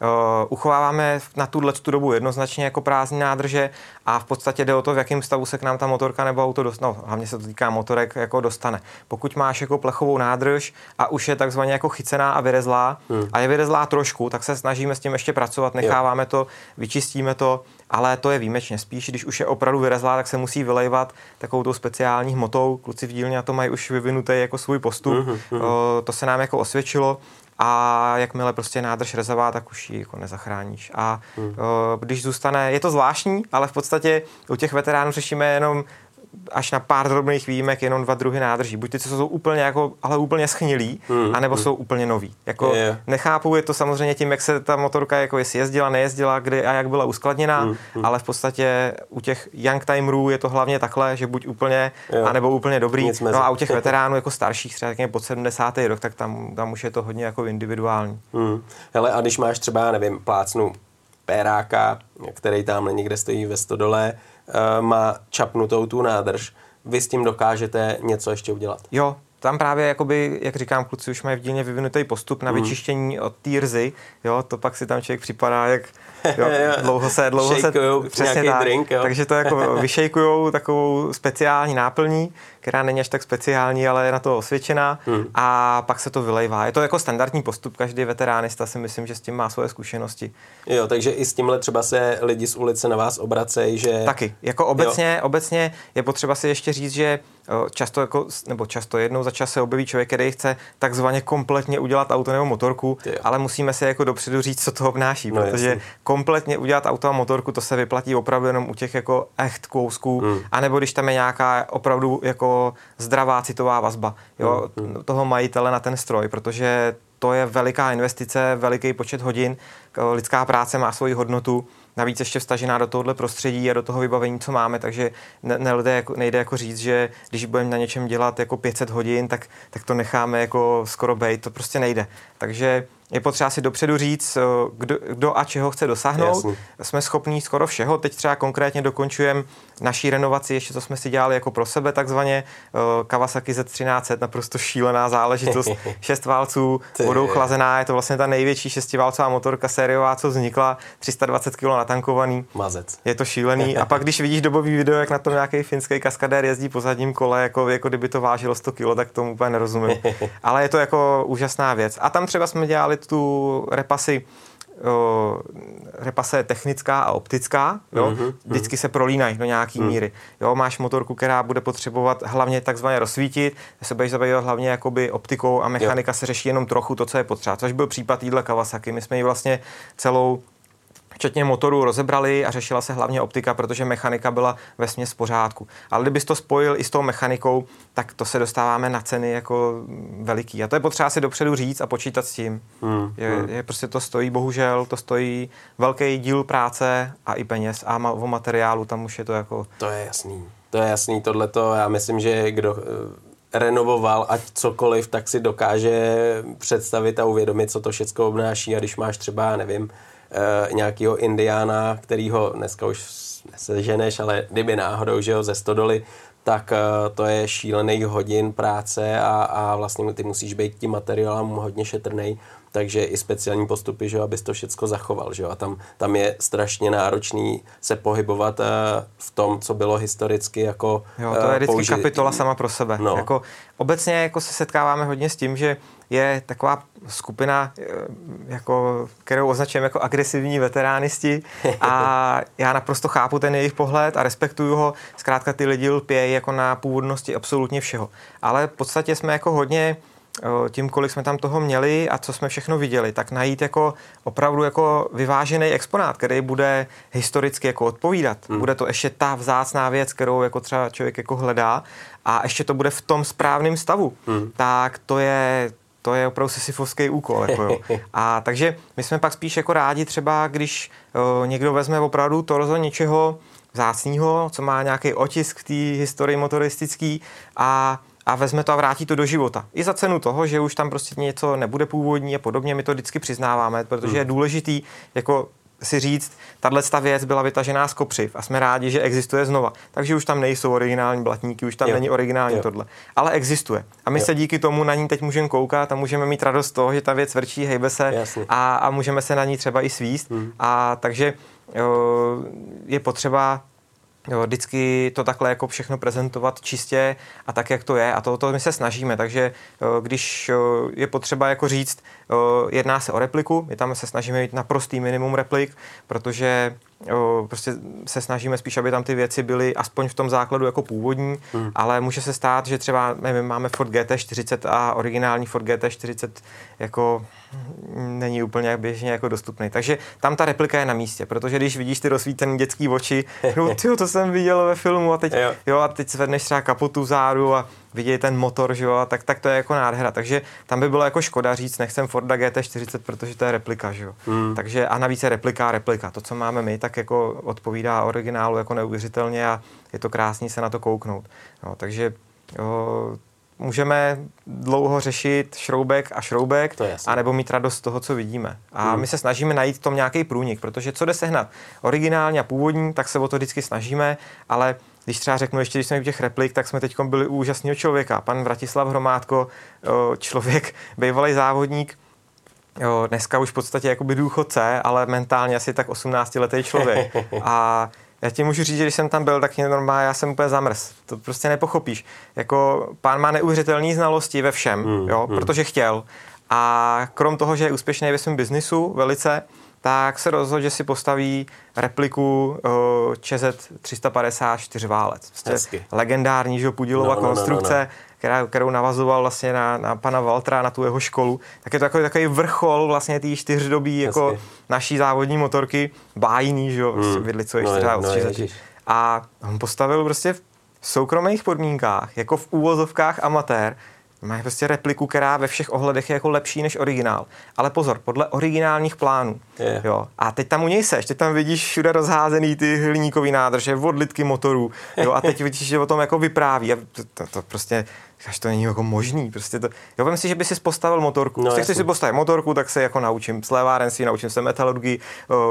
Uh, uchováváme na tuhle tu dobu jednoznačně jako prázdné nádrže a v podstatě jde o to, v jakém stavu se k nám ta motorka nebo auto dostane. No, hlavně se to týká motorek, jako dostane. Pokud máš jako plechovou nádrž a už je takzvaně jako chycená a vyrezlá hmm. a je vyrezlá trošku, tak se snažíme s tím ještě pracovat, necháváme jo. to, vyčistíme to, ale to je výjimečně. Spíš, když už je opravdu vyrezlá, tak se musí vylejvat takovou tou speciální hmotou. Kluci v dílně na to mají už vyvinutý jako svůj postup. Mm-hmm. Uh, to se nám jako osvědčilo a jakmile prostě nádrž rezavá, tak už ji jako nezachráníš. A hmm. uh, když zůstane, je to zvláštní, ale v podstatě u těch veteránů řešíme jenom až na pár drobných výjimek jenom dva druhy nádrží. Buď ty, co jsou úplně jako, ale úplně schnilí, hmm, anebo hmm. jsou úplně nový. Jako je. nechápu, je to samozřejmě tím, jak se ta motorka, jako jestli jezdila, nejezdila, kdy a jak byla uskladněná, hmm, hmm. ale v podstatě u těch young timerů je to hlavně takhle, že buď úplně, jo. anebo úplně dobrý. No a u těch veteránů jako starších, třeba pod 70. rok, tak tam, tam už je to hodně jako individuální. Hmm. Hele, a když máš třeba, nevím, plácnu péráka, který tam někde stojí ve stodole, má čapnutou tu nádrž, vy s tím dokážete něco ještě udělat. Jo, tam právě, jakoby, jak říkám, kluci už mají v dílně vyvinutý postup na mm. vyčištění od té rzy, jo, to pak si tam člověk připadá, jak jo, dlouho se, dlouho se, přesně tak, drink, jo. takže to jako vyšejkujou takovou speciální náplní, která není až tak speciální, ale je na to osvědčená hmm. a pak se to vylejvá. Je to jako standardní postup, každý veteránista si myslím, že s tím má svoje zkušenosti. Jo, takže i s tímhle třeba se lidi z ulice na vás obracejí, že... Taky, jako obecně, obecně je potřeba si ještě říct, že často, jako, nebo často jednou za čas se objeví člověk, který chce takzvaně kompletně udělat auto nebo motorku, jo. ale musíme si jako dopředu říct, co to obnáší, no, protože jasný. kompletně udělat auto a motorku, to se vyplatí opravdu jenom u těch jako echt kousků, hmm. anebo když tam je nějaká opravdu jako zdravá citová vazba jo, hmm. toho majitele na ten stroj, protože to je veliká investice, veliký počet hodin, lidská práce má svoji hodnotu, navíc ještě vstažená do tohohle prostředí a do toho vybavení, co máme, takže nejde jako, nejde jako říct, že když budeme na něčem dělat jako 500 hodin, tak, tak to necháme jako skoro bejt, to prostě nejde. Takže je potřeba si dopředu říct, eh, kdo, kdo a čeho chce dosáhnout. Jasně. Jsme schopní skoro všeho. Teď třeba konkrétně dokončujeme naší renovaci, ještě co jsme si dělali jako pro sebe takzvaně. Eh, Kawasaki Z1300, naprosto šílená záležitost. Šest válců, vodou chlazená, je to vlastně ta největší šestiválcová motorka sériová, co vznikla, 320 kg natankovaný. Mazec. Je to šílený. A pak, když vidíš dobový video, jak na tom nějaký finský kaskadér jezdí po zadním kole, jako, jako kdyby to vážilo 100 kg, tak tomu úplně nerozumím. Ale je to jako úžasná věc. A tam třeba jsme dělali tu repasy o, repase technická a optická, jo? Mm-hmm. vždycky se prolínají do nějaký mm. míry. Jo? Máš motorku, která bude potřebovat hlavně takzvaně rozsvítit, se budeš zabývat hlavně jakoby optikou a mechanika jo. se řeší jenom trochu to, co je potřeba, což byl případ jídla Kawasaki. My jsme ji vlastně celou včetně motoru rozebrali a řešila se hlavně optika, protože mechanika byla ve směs v pořádku. Ale kdybys to spojil i s tou mechanikou, tak to se dostáváme na ceny jako veliký. A to je potřeba si dopředu říct a počítat s tím. Hmm, je, hmm. je, prostě to stojí, bohužel, to stojí velký díl práce a i peněz a ma, o materiálu, tam už je to jako... To je jasný. To je jasný, tohleto já myslím, že kdo eh, renovoval ať cokoliv, tak si dokáže představit a uvědomit, co to všechno obnáší a když máš třeba, nevím, nějakého indiána, kterýho dneska už neseženeš, ale kdyby náhodou, že jo, ze stodoly, tak eh, to je šílený hodin práce a, a vlastně ty musíš být tím materiálem hodně šetrný, takže i speciální postupy, že abys to všechno zachoval, že a tam, tam je strašně náročný se pohybovat uh, v tom, co bylo historicky jako Jo, to je vždycky použi- kapitola sama pro sebe. No. Jako, obecně jako se setkáváme hodně s tím, že je taková skupina, eh, jako, kterou označujeme jako agresivní veteránisti a já naprosto chápu ten jejich pohled a respektuju ho. Zkrátka ty lidi lpějí jako na původnosti absolutně všeho. Ale v podstatě jsme jako hodně tím, kolik jsme tam toho měli a co jsme všechno viděli, tak najít jako opravdu jako vyvážený exponát, který bude historicky jako odpovídat. Hmm. Bude to ještě ta vzácná věc, kterou jako třeba člověk jako hledá a ještě to bude v tom správném stavu. Hmm. Tak to je, to je opravdu sisyfovský úkol. Jako jo. A takže my jsme pak spíš jako rádi třeba, když o, někdo vezme opravdu torzo něčeho vzácného, co má nějaký otisk v té historii motoristický a a vezme to a vrátí to do života. I za cenu toho, že už tam prostě něco nebude původní a podobně, my to vždycky přiznáváme, protože hmm. je důležitý jako si říct, tahle věc byla vytažená z kopřiv a jsme rádi, že existuje znova. Takže už tam nejsou originální blatníky, už tam jo. není originální jo. tohle. Ale existuje. A my jo. se díky tomu na ní teď můžeme koukat a můžeme mít radost z toho, že ta věc vrčí, hejbe se a, a můžeme se na ní třeba i svíst. Hmm. A takže jo, je potřeba Jo, vždycky to takhle jako všechno prezentovat čistě a tak, jak to je. A to, to my se snažíme. Takže když je potřeba jako říct, jedná se o repliku, my tam se snažíme mít naprostý minimum replik, protože prostě se snažíme spíš, aby tam ty věci byly aspoň v tom základu jako původní, hmm. ale může se stát, že třeba my máme Ford GT40 a originální Ford GT40 jako není úplně běžně jako dostupný. Takže tam ta replika je na místě, protože když vidíš ty rozsvícené dětský oči, no tyjo, to jsem viděl ve filmu a teď, jo. jo a teď zvedneš třeba kapotu vzadu a vidějí ten motor, že jo, tak, tak to je jako nádhera. Takže tam by bylo jako škoda říct, nechcem Forda GT40, protože to je replika, že jo. Hmm. Takže a navíc je replika, replika. To, co máme my, tak jako odpovídá originálu jako neuvěřitelně a je to krásný se na to kouknout. No, takže jo, můžeme dlouho řešit šroubek a šroubek, anebo mít radost z toho, co vidíme. A hmm. my se snažíme najít v tom nějaký průnik, protože co jde sehnat originální a původní, tak se o to vždycky snažíme, ale když třeba řeknu ještě, když jsme u těch replik, tak jsme teď byli u úžasného člověka. Pan Vratislav Hromádko, člověk, bývalý závodník, Jo, dneska už v podstatě jakoby důchodce, ale mentálně asi tak 18-letý člověk. A já ti můžu říct, že když jsem tam byl, tak mě normálně, já jsem úplně zamrz. To prostě nepochopíš. Jako pán má neuvěřitelné znalosti ve všem, mm, jo, mm. protože chtěl. A krom toho, že je úspěšný ve svém biznisu velice, tak se rozhodl, že si postaví repliku uh, ČZ 354 válec. Prostě legendární, že Pudilova no, no, konstrukce, no, no, no. Která, kterou navazoval vlastně na, na pana Valtra, na tu jeho školu. Tak je to takový, takový vrchol vlastně té čtyřdobí jako naší závodní motorky, bájný, že jo, hmm. prostě vidlico no, třeba no, A on postavil prostě v soukromých podmínkách, jako v úvozovkách amatér, Máš prostě repliku, která ve všech ohledech je jako lepší než originál. Ale pozor, podle originálních plánů. Yeah. Jo. A teď tam u něj seš, teď tam vidíš všude rozházený ty hliníkový nádrže, odlitky motorů. Jo. A teď vidíš, že o tom jako vypráví. A to, to, to prostě Až to není jako možný. Prostě to, jo, vím si, že by si postavil motorku. No, Když si postavit motorku, tak se jako naučím slévárenství, naučím se metalurgii,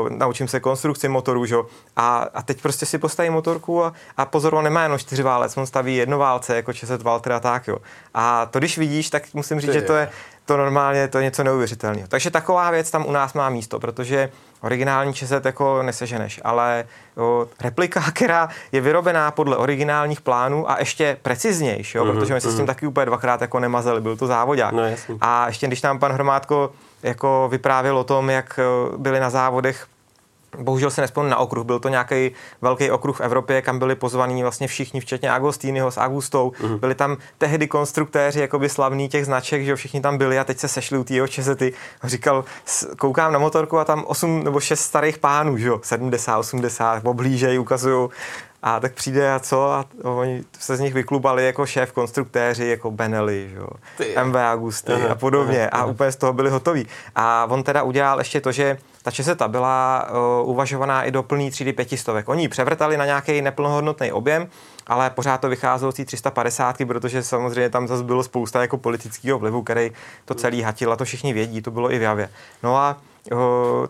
naučím se konstrukci motorů, že? A, a, teď prostě si postaví motorku a, a pozor, on nemá jenom čtyři válec, on staví jedno válce, jako Česet Walter a tak, jo. A to, když vidíš, tak musím říct, Ty, že to je, to normálně to je něco neuvěřitelného. Takže taková věc tam u nás má místo, protože originální česet jako neseženeš, ale o, replika, která je vyrobená podle originálních plánů a ještě preciznější, mm-hmm, protože my se mm-hmm. s tím mhm. taky úplně dvakrát jako nemazali, byl to závodák. No, a ještě když nám pan Hromádko jako vyprávěl o tom, jak byli na závodech Bohužel se nespomínám na okruh, byl to nějaký velký okruh v Evropě, kam byli pozvaní vlastně všichni, včetně Agostýnyho s Agustou. Mm. Byli tam tehdy konstruktéři, jakoby slavní těch značek, že všichni tam byli a teď se sešli u té čezety. Říkal, koukám na motorku a tam 8 nebo 6 starých pánů, že jo, 70, 80, oblížej, ukazují. A tak přijde a co? A oni se z nich vyklubali jako šéf konstruktéři, jako Benelli, že jo? MV Agusty aha, a podobně. Aha, aha. A úplně z toho byli hotoví. A on teda udělal ještě to, že ta česeta byla uh, uvažovaná i do plný třídy pětistovek. Oni ji převrtali na nějaký neplnohodnotný objem, ale pořád to vycházelo z 350, protože samozřejmě tam zase bylo spousta jako politického vlivu, který to celý hatil a to všichni vědí, to bylo i v javě. No a uh,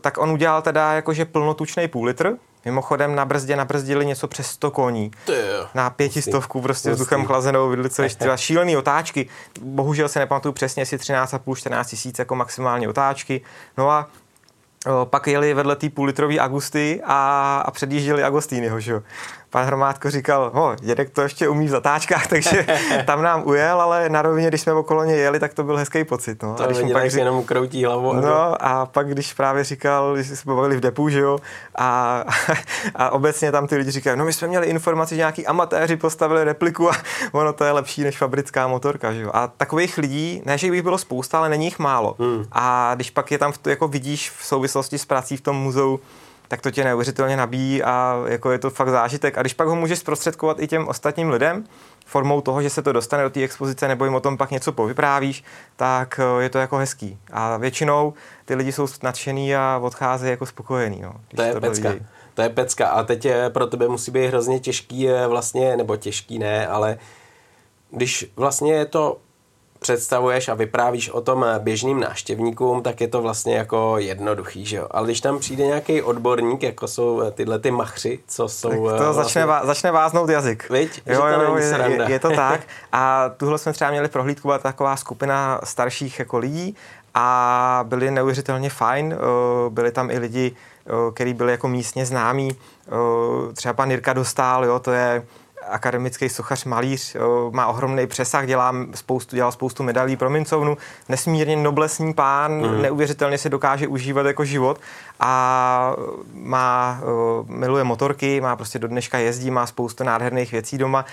tak on udělal teda jakože plnotučný půl litr, Mimochodem na brzdě nabrzdili něco přes 100 koní. Na pětistovku prostě vzduchem chlazenou vidlice, šílený otáčky. Bohužel se nepamatuju přesně, jestli 13,5, 14 tisíc jako maximální otáčky. No a pak jeli vedle té půllitrové Agusty a, a předjížděli Agostýnyho, že jo pan Hromádko říkal, no, dědek to ještě umí v zatáčkách, takže tam nám ujel, ale na rovině, když jsme okolo něj jeli, tak to byl hezký pocit. No. To a když mu pak řík... jenom kroutí hlavu. No a pak, když právě říkal, když jsme bavili v depu, že jo, a, a obecně tam ty lidi říkají, no my jsme měli informaci, že nějaký amatéři postavili repliku a ono to je lepší než fabrická motorka, že jo. A takových lidí, ne, že bych bylo spousta, ale není jich málo. Hmm. A když pak je tam, jako vidíš v souvislosti s prací v tom muzeu, tak to tě neuvěřitelně nabíjí a jako je to fakt zážitek. A když pak ho můžeš zprostředkovat i těm ostatním lidem, formou toho, že se to dostane do té expozice nebo jim o tom pak něco povyprávíš, tak eh, je to jako hezký. A většinou ty lidi jsou nadšený a odcházejí jako spokojení. No, to je pecka. Vidějí. To je pecka. A teď je, pro tebe musí být hrozně těžký vlastně, nebo těžký ne, ale když vlastně je to představuješ a vyprávíš o tom běžným návštěvníkům, tak je to vlastně jako jednoduchý, že jo. Ale když tam přijde nějaký odborník, jako jsou tyhle ty machři, co jsou... Tak to vlastně... začne, vá, začne váznout jazyk. Viď? Jo, jo, jo je, je, je, to tak. A tuhle jsme třeba měli prohlídku, byla taková skupina starších jako lidí a byli neuvěřitelně fajn. Byli tam i lidi, kteří byli jako místně známí. Třeba pan Jirka Dostál, jo, to je akademický sochař, malíř, má ohromný přesah, dělá spoustu, dělal spoustu medalí pro mincovnu, nesmírně noblesní pán, mm. neuvěřitelně si dokáže užívat jako život a má, miluje motorky, má prostě do dneška jezdí, má spoustu nádherných věcí doma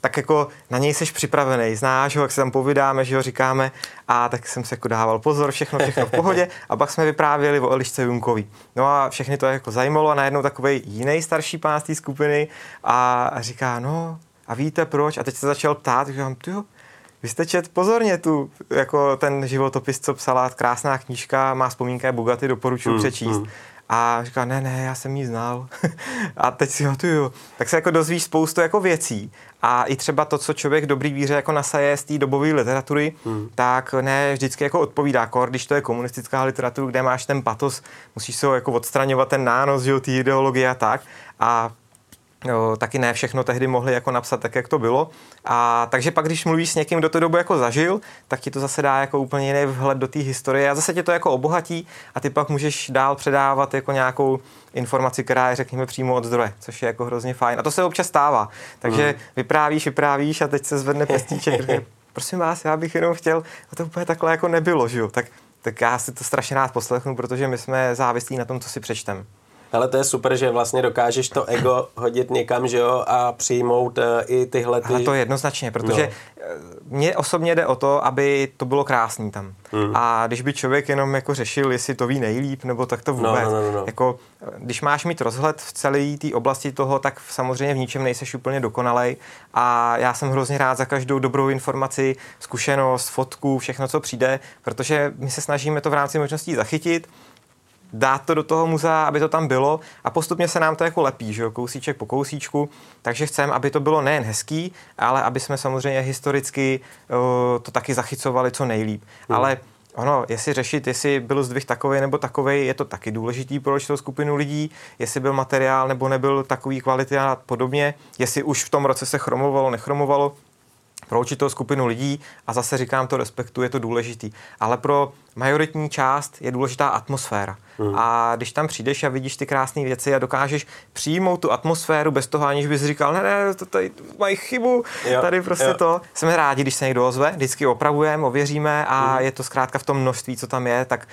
tak jako na něj jsi připravený, znáš ho, jak se tam povídáme, že ho říkáme a tak jsem se jako dával pozor, všechno, všechno v pohodě a pak jsme vyprávěli o Elišce Junkovi. No a všechny to jako zajímalo a najednou takový jiný starší pán z té skupiny a říká, no a víte proč? A teď se začal ptát, říkám, ty vy jste čet pozorně tu, jako ten životopis, co psala, krásná knížka, má vzpomínka Bugaty, doporučuji mm, přečíst. Mm. A říká, ne, ne, já jsem ji znal. a teď si ho tu, Tak se jako dozvíš spoustu jako věcí. A i třeba to, co člověk dobrý víře jako nasaje z té dobové literatury, hmm. tak ne vždycky jako odpovídá. Kor, když to je komunistická literatura, kde máš ten patos, musíš se ho jako odstraňovat ten nános, že ty ideologie a tak. A taky ne všechno tehdy mohli jako napsat tak, jak to bylo. A takže pak, když mluvíš s někým, kdo to dobu jako zažil, tak ti to zase dá jako úplně jiný vhled do té historie a zase tě to jako obohatí a ty pak můžeš dál předávat jako nějakou informaci, která je, řekněme, přímo od zdroje, což je jako hrozně fajn. A to se občas stává. Takže mm. vyprávíš, vyprávíš a teď se zvedne pestíček. Prosím vás, já bych jenom chtěl, a to úplně takhle jako nebylo, že jo? Tak, tak já si to strašně rád poslechnu, protože my jsme závislí na tom, co si přečtem. Ale to je super, že vlastně dokážeš to ego hodit někam, že jo, a přijmout uh, i tyhle ty... Ale to jednoznačně, protože no. mně osobně jde o to, aby to bylo krásný tam. Hmm. A když by člověk jenom jako řešil, jestli to ví nejlíp, nebo tak to no, vůbec. No, no, no, no. Jako, když máš mít rozhled v celé té oblasti toho, tak samozřejmě v ničem nejseš úplně dokonalej. A já jsem hrozně rád za každou dobrou informaci, zkušenost, fotku, všechno, co přijde, protože my se snažíme to v rámci možností zachytit dát to do toho muzea, aby to tam bylo a postupně se nám to jako lepí, že jo, kousíček po kousíčku, takže chceme, aby to bylo nejen hezký, ale aby jsme samozřejmě historicky uh, to taky zachycovali co nejlíp. Hmm. Ale Ono, jestli řešit, jestli byl zdvih takový nebo takový, je to taky důležitý pro určitou skupinu lidí, jestli byl materiál nebo nebyl takový kvality a podobně, jestli už v tom roce se chromovalo, nechromovalo, pro určitou skupinu lidí a zase říkám to respektu, je to důležitý. Ale pro majoritní část je důležitá atmosféra. Mm. A když tam přijdeš a vidíš ty krásné věci a dokážeš přijmout tu atmosféru bez toho, aniž bys říkal, ne, ne, to tady mají chybu, jo, tady prostě jo. to. Jsme rádi, když se někdo ozve, vždycky opravujeme, ověříme a mm. je to zkrátka v tom množství, co tam je, tak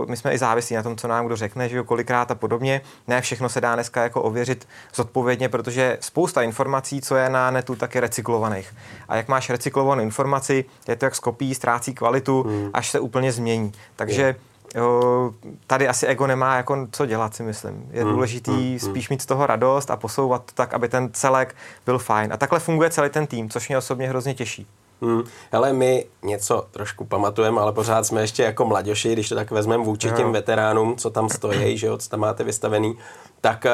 uh, my jsme i závislí na tom, co nám kdo řekne, že jo, kolikrát a podobně. Ne všechno se dá dneska jako ověřit zodpovědně, protože spousta informací, co je na netu, tak je recyklovaných. A jak máš recyklovanou informaci, je to jak skopí, ztrácí kvalitu, mm. až se úplně změní. Takže jo, tady asi ego nemá jako co dělat, si myslím. Je mm, důležitý mm, mm, spíš mít z toho radost a posouvat to tak, aby ten celek byl fajn. A takhle funguje celý ten tým, což mě osobně hrozně těší. Hmm. Hele, my něco trošku pamatujeme, ale pořád jsme ještě jako mladěši, když to tak vezmeme vůči těm veteránům, co tam stojí, že jo, co tam máte vystavený, tak eh,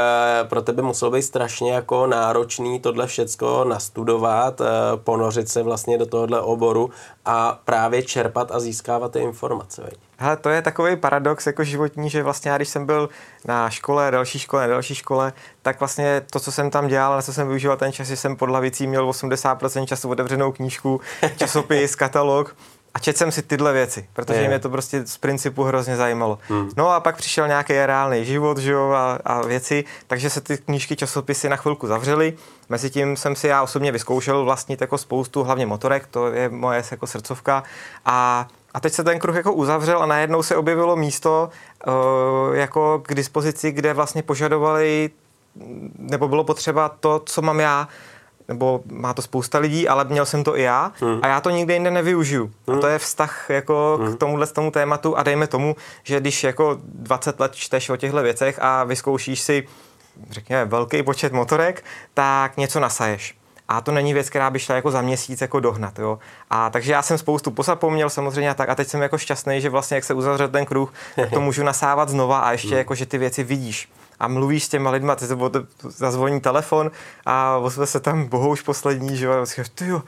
pro tebe muselo být strašně jako náročný tohle všecko nastudovat, eh, ponořit se vlastně do tohohle oboru a právě čerpat a získávat ty informace. Veď? Hele, to je takový paradox jako životní, že vlastně já, když jsem byl na škole, další škole, další škole, tak vlastně to, co jsem tam dělal, na co jsem využíval ten čas, že jsem pod lavicí měl 80% času otevřenou knížku, časopis, katalog a četl jsem si tyhle věci, protože je. mě to prostě z principu hrozně zajímalo. Hmm. No a pak přišel nějaký reálný život že jo, a, a věci, takže se ty knížky, časopisy na chvilku zavřely. Mezitím jsem si já osobně vyzkoušel vlastnit jako spoustu, hlavně motorek, to je moje jako srdcovka. A a teď se ten kruh jako uzavřel a najednou se objevilo místo uh, jako k dispozici, kde vlastně požadovali, nebo bylo potřeba to, co mám já, nebo má to spousta lidí, ale měl jsem to i já hmm. a já to nikde jinde nevyužiju. Hmm. A to je vztah jako hmm. k tomuhle k tomu tématu a dejme tomu, že když jako 20 let čteš o těchto věcech a vyzkoušíš si řekněme, velký počet motorek, tak něco nasaješ. A to není věc, která by šla jako za měsíc jako dohnat. Jo? A takže já jsem spoustu posapomněl samozřejmě a tak a teď jsem jako šťastný, že vlastně jak se uzavřel ten kruh, tak to můžu nasávat znova a ještě hmm. jako, že ty věci vidíš a mluvíš s těma lidma, ty se zazvoní telefon a ozve se tam bohouš poslední, že jo, ty jo,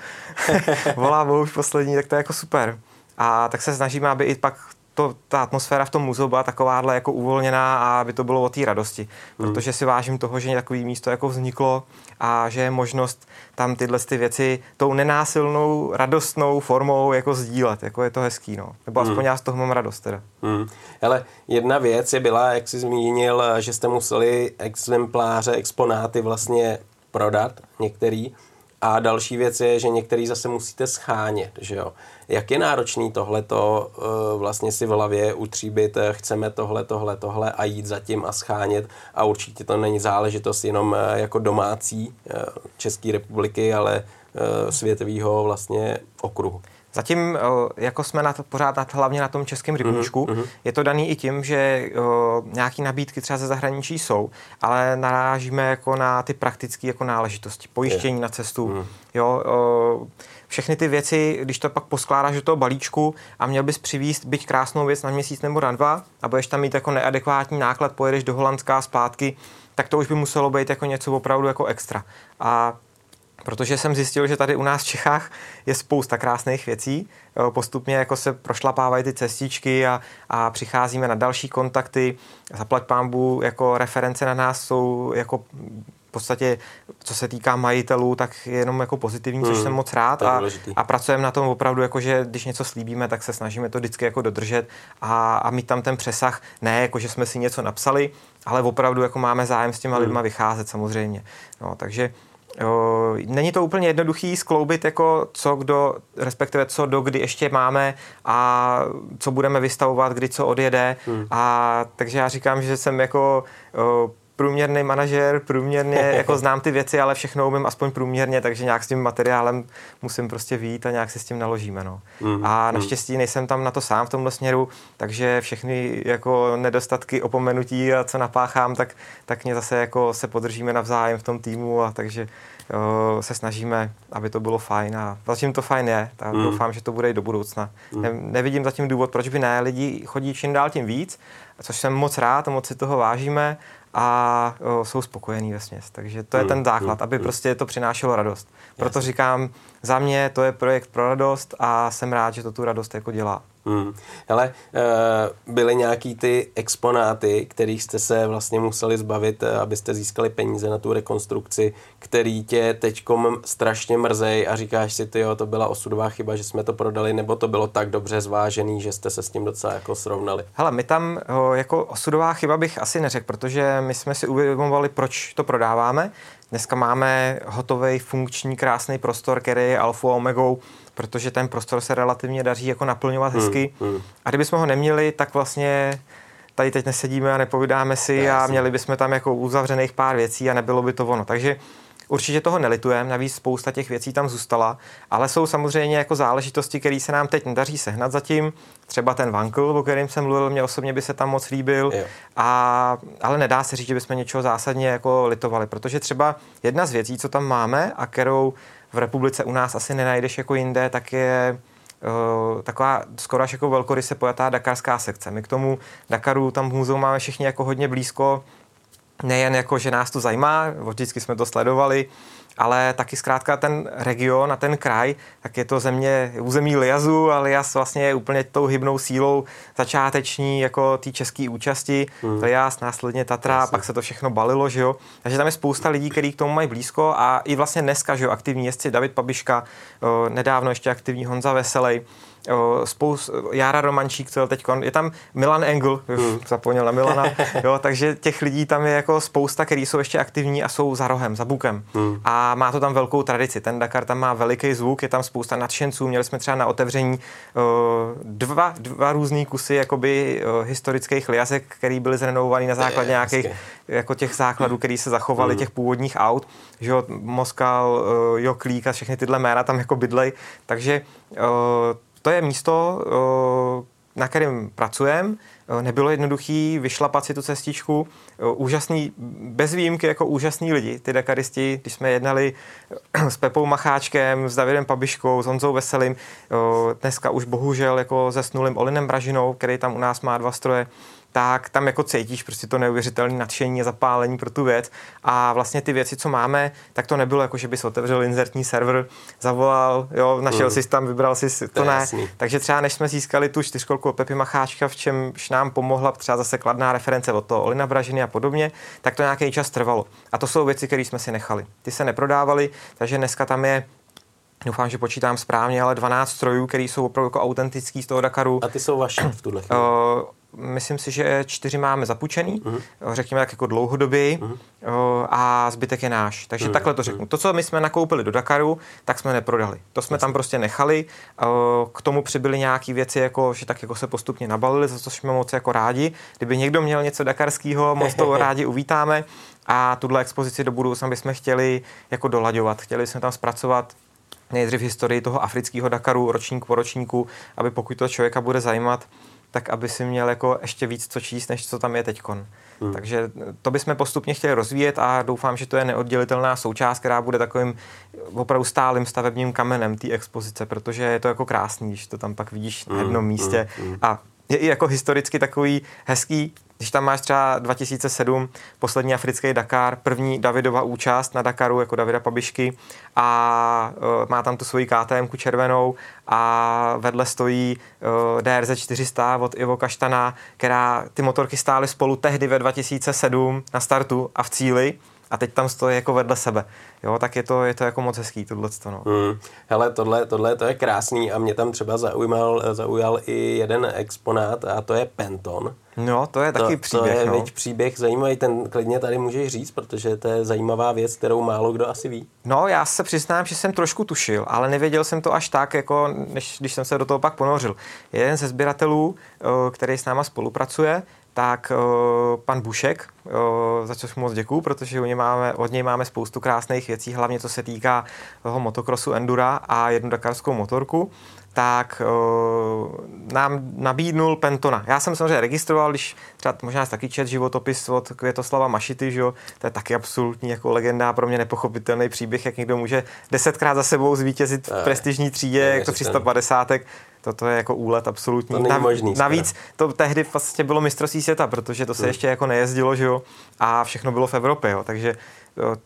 volá bohouš poslední, tak to je jako super. A tak se snažíme, aby i pak to, ta atmosféra v tom muzeu byla takováhle jako uvolněná a aby to bylo o té radosti. Hmm. Protože si vážím toho, že takový místo jako vzniklo a že je možnost tam tyhle ty věci tou nenásilnou, radostnou formou jako sdílet. Jako je to hezký, no. Nebo aspoň hmm. já z toho mám radost teda. Hmm. Ale jedna věc je byla, jak jsi zmínil, že jste museli exempláře, exponáty vlastně prodat některý. A další věc je, že některý zase musíte schánět, že jo. Jak je náročný tohleto uh, vlastně si v hlavě utříbit, eh, chceme tohle, tohle, tohle a jít za tím a schánět a určitě to není záležitost jenom uh, jako domácí České republiky, ale světového vlastně okruhu. Zatím, jako jsme na to, pořád na, hlavně na tom českém rybníčku, mm-hmm. je to daný i tím, že o, nějaké nabídky třeba ze zahraničí jsou, ale narážíme jako na ty praktické jako náležitosti. Pojištění je. na cestu, mm. jo, o, všechny ty věci, když to pak poskládáš do toho balíčku a měl bys přivízt byť krásnou věc na měsíc nebo na dva a budeš tam mít jako neadekvátní náklad, pojedeš do Holandska zpátky, tak to už by muselo být jako něco opravdu jako extra. A protože jsem zjistil, že tady u nás v Čechách je spousta krásných věcí. Postupně jako se prošlapávají ty cestičky a, a přicházíme na další kontakty. Zaplať pámbu, jako reference na nás jsou jako podstatě, co se týká majitelů, tak je jenom jako pozitivní, což hmm, jsem moc rád a, a pracujeme na tom opravdu, jako že když něco slíbíme, tak se snažíme to vždycky jako dodržet a, a mít tam ten přesah, ne jako, že jsme si něco napsali, ale opravdu jako máme zájem s těma hmm. lidma vycházet samozřejmě. No, takže O, není to úplně jednoduchý skloubit, jako co kdo, respektive co do kdy ještě máme a co budeme vystavovat, kdy co odjede. Hmm. A takže já říkám, že jsem jako o, průměrný manažer, průměrně jako znám ty věci, ale všechno umím aspoň průměrně, takže nějak s tím materiálem musím prostě výjít a nějak si s tím naložíme. No. Mm, a hmm. naštěstí nejsem tam na to sám v tomhle směru, takže všechny jako nedostatky, opomenutí a co napáchám, tak, tak mě zase jako se podržíme navzájem v tom týmu a takže se snažíme, aby to bylo fajn a zatím to fajn je, tak mm. doufám, že to bude i do budoucna. Mm. Ne, nevidím zatím důvod, proč by ne, lidi chodí čím dál tím víc, což jsem moc rád, moc si toho vážíme a jsou spokojení ve směs. Takže to je ten základ, aby prostě to přinášelo radost. Proto říkám, za mě to je projekt pro radost a jsem rád, že to tu radost jako dělá. Hmm. Hele, uh, byly nějaký ty exponáty, kterých jste se vlastně museli zbavit, uh, abyste získali peníze na tu rekonstrukci, který tě teďkom strašně mrzej a říkáš si, ty jo, to byla osudová chyba, že jsme to prodali, nebo to bylo tak dobře zvážený, že jste se s tím docela jako srovnali? Hele, my tam uh, jako osudová chyba bych asi neřekl, protože my jsme si uvědomovali, proč to prodáváme. Dneska máme hotový funkční krásný prostor, který je alfa a omegou protože ten prostor se relativně daří jako naplňovat hezky. Hmm, hmm. A kdybychom ho neměli, tak vlastně tady teď nesedíme a nepovídáme si a měli bychom tam jako uzavřených pár věcí a nebylo by to ono. Takže Určitě toho nelitujeme, navíc spousta těch věcí tam zůstala, ale jsou samozřejmě jako záležitosti, které se nám teď nedaří sehnat zatím. Třeba ten vankl, o kterém jsem mluvil, mě osobně by se tam moc líbil, a, ale nedá se říct, že bychom něčeho zásadně jako litovali, protože třeba jedna z věcí, co tam máme a kterou v republice u nás asi nenajdeš jako jinde, tak je uh, taková skoro až jako velkoryse pojatá dakarská sekce. My k tomu Dakaru tam v muzeu máme všichni jako hodně blízko, nejen jako, že nás to zajímá, vždycky jsme to sledovali, ale taky zkrátka ten region a ten kraj, tak je to země, území Liazu a Liaz vlastně je úplně tou hybnou sílou začáteční jako té české účasti. Hmm. Liaz, následně Tatra, Jasně. pak se to všechno balilo, že jo. Takže tam je spousta lidí, kteří k tomu mají blízko a i vlastně dneska, že jo, aktivní jezdci David Pabiška, nedávno ještě aktivní Honza Veselej, spous, Jára Romančík, co teď je tam Milan Engel, hmm. zapomněl na Milana, jo, takže těch lidí tam je jako spousta, kteří jsou ještě aktivní a jsou za rohem, za bukem. Hmm. A má to tam velkou tradici. Ten Dakar tam má veliký zvuk, je tam spousta nadšenců. Měli jsme třeba na otevření dva, dva různý kusy jakoby historických liasek, které byly zrenovované na základě nějakých jako těch základů, které se zachovaly, hmm. těch původních aut, že jo, Moskal, Joklík a všechny tyhle jména tam jako bydlej. Takže to je místo, na kterém pracujeme. Nebylo jednoduché vyšlapat si tu cestičku. Úžasný, bez výjimky jako úžasní lidi, ty Dakaristi, když jsme jednali s Pepou Macháčkem, s Davidem Pabiškou, s Honzou Veselým, dneska už bohužel jako se snulým Olinem Bražinou, který tam u nás má dva stroje, tak tam jako cítíš prostě to neuvěřitelné nadšení a zapálení pro tu věc. A vlastně ty věci, co máme, tak to nebylo jako, že bys otevřel inzertní server, zavolal, jo, našel mm. si tam, vybral si, to, to ne. Jasný. Takže třeba než jsme získali tu čtyřkolku od Pepi Macháčka, v čemž nám pomohla třeba zase kladná reference od toho Olina Bražiny a podobně, tak to nějaký čas trvalo. A to jsou věci, které jsme si nechali. Ty se neprodávaly, takže dneska tam je Doufám, že počítám správně, ale 12 strojů, které jsou opravdu jako autentický z toho Dakaru. A ty jsou vaše v tuhle chvíli? Uh, myslím si, že čtyři máme zapučený, uh-huh. řekněme tak jako dlouhodobě, uh-huh. a zbytek je náš. Takže uh-huh. takhle to řeknu. To, co my jsme nakoupili do Dakaru, tak jsme neprodali. To jsme Jasně. tam prostě nechali. K tomu přibyly nějaké věci, jako, že tak jako se postupně nabalili, za co jsme moc jako rádi. Kdyby někdo měl něco dakarského, moc to rádi uvítáme. A tuhle expozici do budoucna bychom chtěli jako dolaďovat. Chtěli jsme tam zpracovat nejdřív historii toho afrického Dakaru ročník po ročníku, aby pokud to člověka bude zajímat, tak aby si měl jako ještě víc co číst, než co tam je teďkon. Hmm. Takže to bychom postupně chtěli rozvíjet a doufám, že to je neoddělitelná součást, která bude takovým opravdu stálým stavebním kamenem té expozice, protože je to jako krásný, když to tam pak vidíš na jednom hmm. místě. Hmm. hmm. A je i jako historicky takový hezký, když tam máš třeba 2007, poslední africký Dakar, první Davidova účast na Dakaru jako Davida Pabišky a uh, má tam tu svoji KTM červenou a vedle stojí uh, DRZ 400 od Ivo Kaštana, která ty motorky stály spolu tehdy ve 2007 na startu a v cíli a teď tam stojí jako vedle sebe. Jo, tak je to, je to jako moc hezký tohle. No. Hmm. Hele, tohle, tohle to je krásný a mě tam třeba zaujímal, zaujal i jeden exponát a to je Penton. No, to je taky to, příběh. To je no. příběh zajímavý, ten klidně tady můžeš říct, protože to je zajímavá věc, kterou málo kdo asi ví. No, já se přiznám, že jsem trošku tušil, ale nevěděl jsem to až tak, jako než když jsem se do toho pak ponořil. Jeden ze sběratelů, eh, který s náma spolupracuje, tak uh, pan Bušek, uh, za což moc děkuju, protože od něj, máme, od něj máme spoustu krásných věcí, hlavně co se týká toho motokrosu Endura a jednu dakarskou motorku, tak uh, nám nabídnul Pentona. Já jsem samozřejmě registroval, když třeba možná taky čet životopis od Květoslava Mašity, že jo, to je taky absolutní jako legenda, pro mě nepochopitelný příběh, jak někdo může desetkrát za sebou zvítězit v prestižní třídě, jako 350 toto je jako úlet absolutní. To není možný, Navíc to tehdy vlastně bylo mistrovství světa, protože to se hmm. ještě jako nejezdilo, že jo, a všechno bylo v Evropě, jo, takže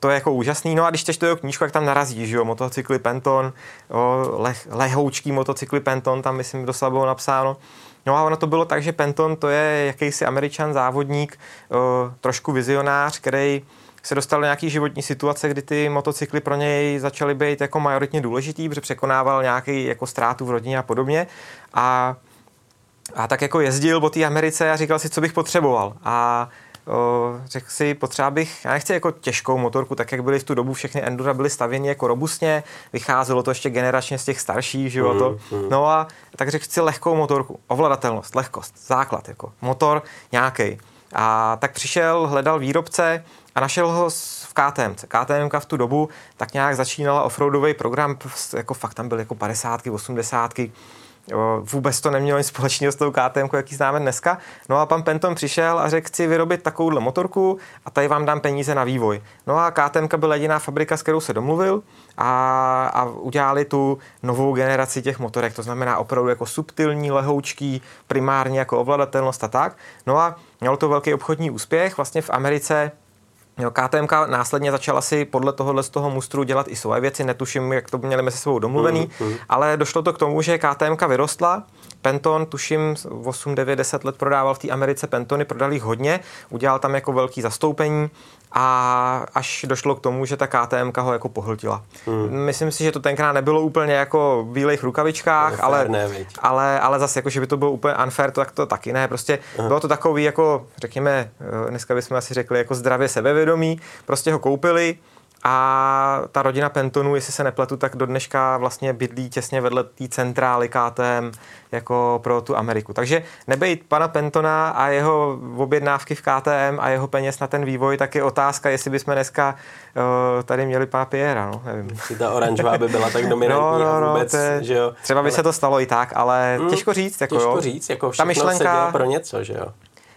to je jako úžasný. No a když čteš tu jeho knížku, jak tam narazí, že jo, motocykly Penton, jo, leh, lehoučký motocykly Penton, tam myslím doslova bylo napsáno. No a ono to bylo tak, že Penton to je jakýsi američan závodník, o, trošku vizionář, který se dostal do nějaký životní situace, kdy ty motocykly pro něj začaly být jako majoritně důležitý, protože překonával nějaký jako ztrátu v rodině a podobně. A, a tak jako jezdil po té Americe a říkal si, co bych potřeboval. A řekl si, potřeba bych, já nechci jako těžkou motorku, tak jak byly v tu dobu všechny Endura byly stavěny jako robustně, vycházelo to ještě generačně z těch starších, že jo, to. Mm, mm. No a tak řekl si lehkou motorku, ovladatelnost, lehkost, základ, jako motor nějaký. A tak přišel, hledal výrobce a našel ho v KTM. KTM v tu dobu tak nějak začínala offroadový program, jako fakt tam byl jako 50, 80. vůbec to nemělo nic společného s tou KTM, jaký známe dneska. No a pan Penton přišel a řekl, chci vyrobit takovouhle motorku a tady vám dám peníze na vývoj. No a KTM byla jediná fabrika, s kterou se domluvil a, a udělali tu novou generaci těch motorek, to znamená opravdu jako subtilní, lehoučký, primárně jako ovladatelnost a tak. No a mělo to velký obchodní úspěch, vlastně v Americe Jo, KTM následně začala si podle tohohle z toho mustru dělat i svoje věci, netuším, jak to měli mezi sebou domluvený, mm, mm. ale došlo to k tomu, že KTM vyrostla, Penton, tuším, 8, 9, 10 let prodával v té Americe Pentony, prodal jich hodně, udělal tam jako velký zastoupení a až došlo k tomu, že ta KTM ho jako pohltila. Hmm. Myslím si, že to tenkrát nebylo úplně jako v bílých rukavičkách, ale, ne, ale, ale zase jako, že by to bylo úplně unfair, to tak to taky ne. Prostě Aha. bylo to takový jako, řekněme, eh, dneska bychom asi řekli jako zdravě sebevědomí, prostě ho koupili, a ta rodina Pentonu, jestli se nepletu, tak do dneška vlastně bydlí těsně vedle té centrály KTM jako pro tu Ameriku. Takže nebejt pana Pentona a jeho objednávky v KTM a jeho peněz na ten vývoj, tak je otázka, jestli bychom dneska uh, tady měli pana Piera, no, nevím. Si ta oranžová by byla tak dominantní no, no, no, vůbec, je, že jo. Třeba by ale... se to stalo i tak, ale mm, těžko říct. Jako, těžko jo. říct, jako všechno ta myšlenka, se pro něco, že jo.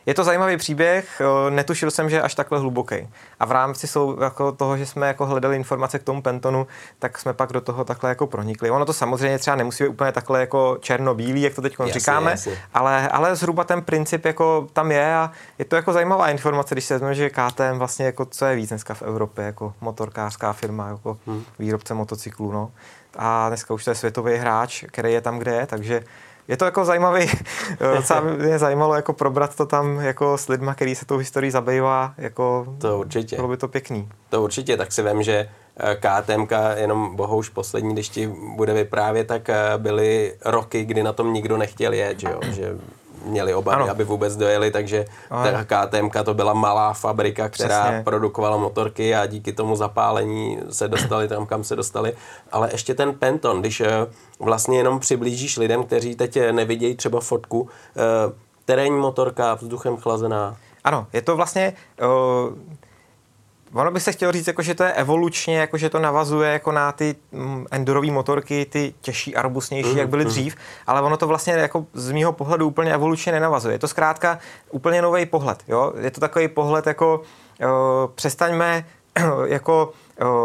Je to zajímavý příběh, netušil jsem, že je až takhle hluboký. A v rámci jsou jako toho, že jsme jako hledali informace k tomu Pentonu, tak jsme pak do toho takhle jako pronikli. Ono to samozřejmě třeba nemusí být úplně takhle jako černobílý, jak to teď říkáme, jasně. Ale, ale zhruba ten princip jako tam je a je to jako zajímavá informace, když se vezme, že KTM vlastně jako co je víc dneska v Evropě, jako motorkářská firma, jako hmm. výrobce motocyklů, no. A dneska už to je světový hráč, který je tam, kde je, takže je to jako zajímavý, docela mě zajímalo jako probrat to tam jako s lidma, který se tou historií zabývá, jako to určitě. bylo by to pěkný. To určitě, tak si vím, že eh, KTM, jenom bohouš poslední, když ti bude vyprávět, tak eh, byly roky, kdy na tom nikdo nechtěl jet, že, jo? že měli obavy, ano. aby vůbec dojeli, takže ta KTM to byla malá fabrika, která Přesně. produkovala motorky a díky tomu zapálení se dostali tam, kam se dostali. Ale ještě ten Penton, když eh, vlastně jenom přiblížíš lidem, kteří teď eh, nevidějí třeba fotku, eh, terénní motorka, vzduchem chlazená. Ano, je to vlastně Ono by se chtělo říct, jako, že to je evolučně, jako, že to navazuje jako na ty mm, endurové motorky, ty těžší a robustnější, mm, jak byly mm. dřív, ale ono to vlastně jako z mýho pohledu úplně evolučně nenavazuje. Je to zkrátka úplně nový pohled. Jo? Je to takový pohled jako uh, přestaňme jako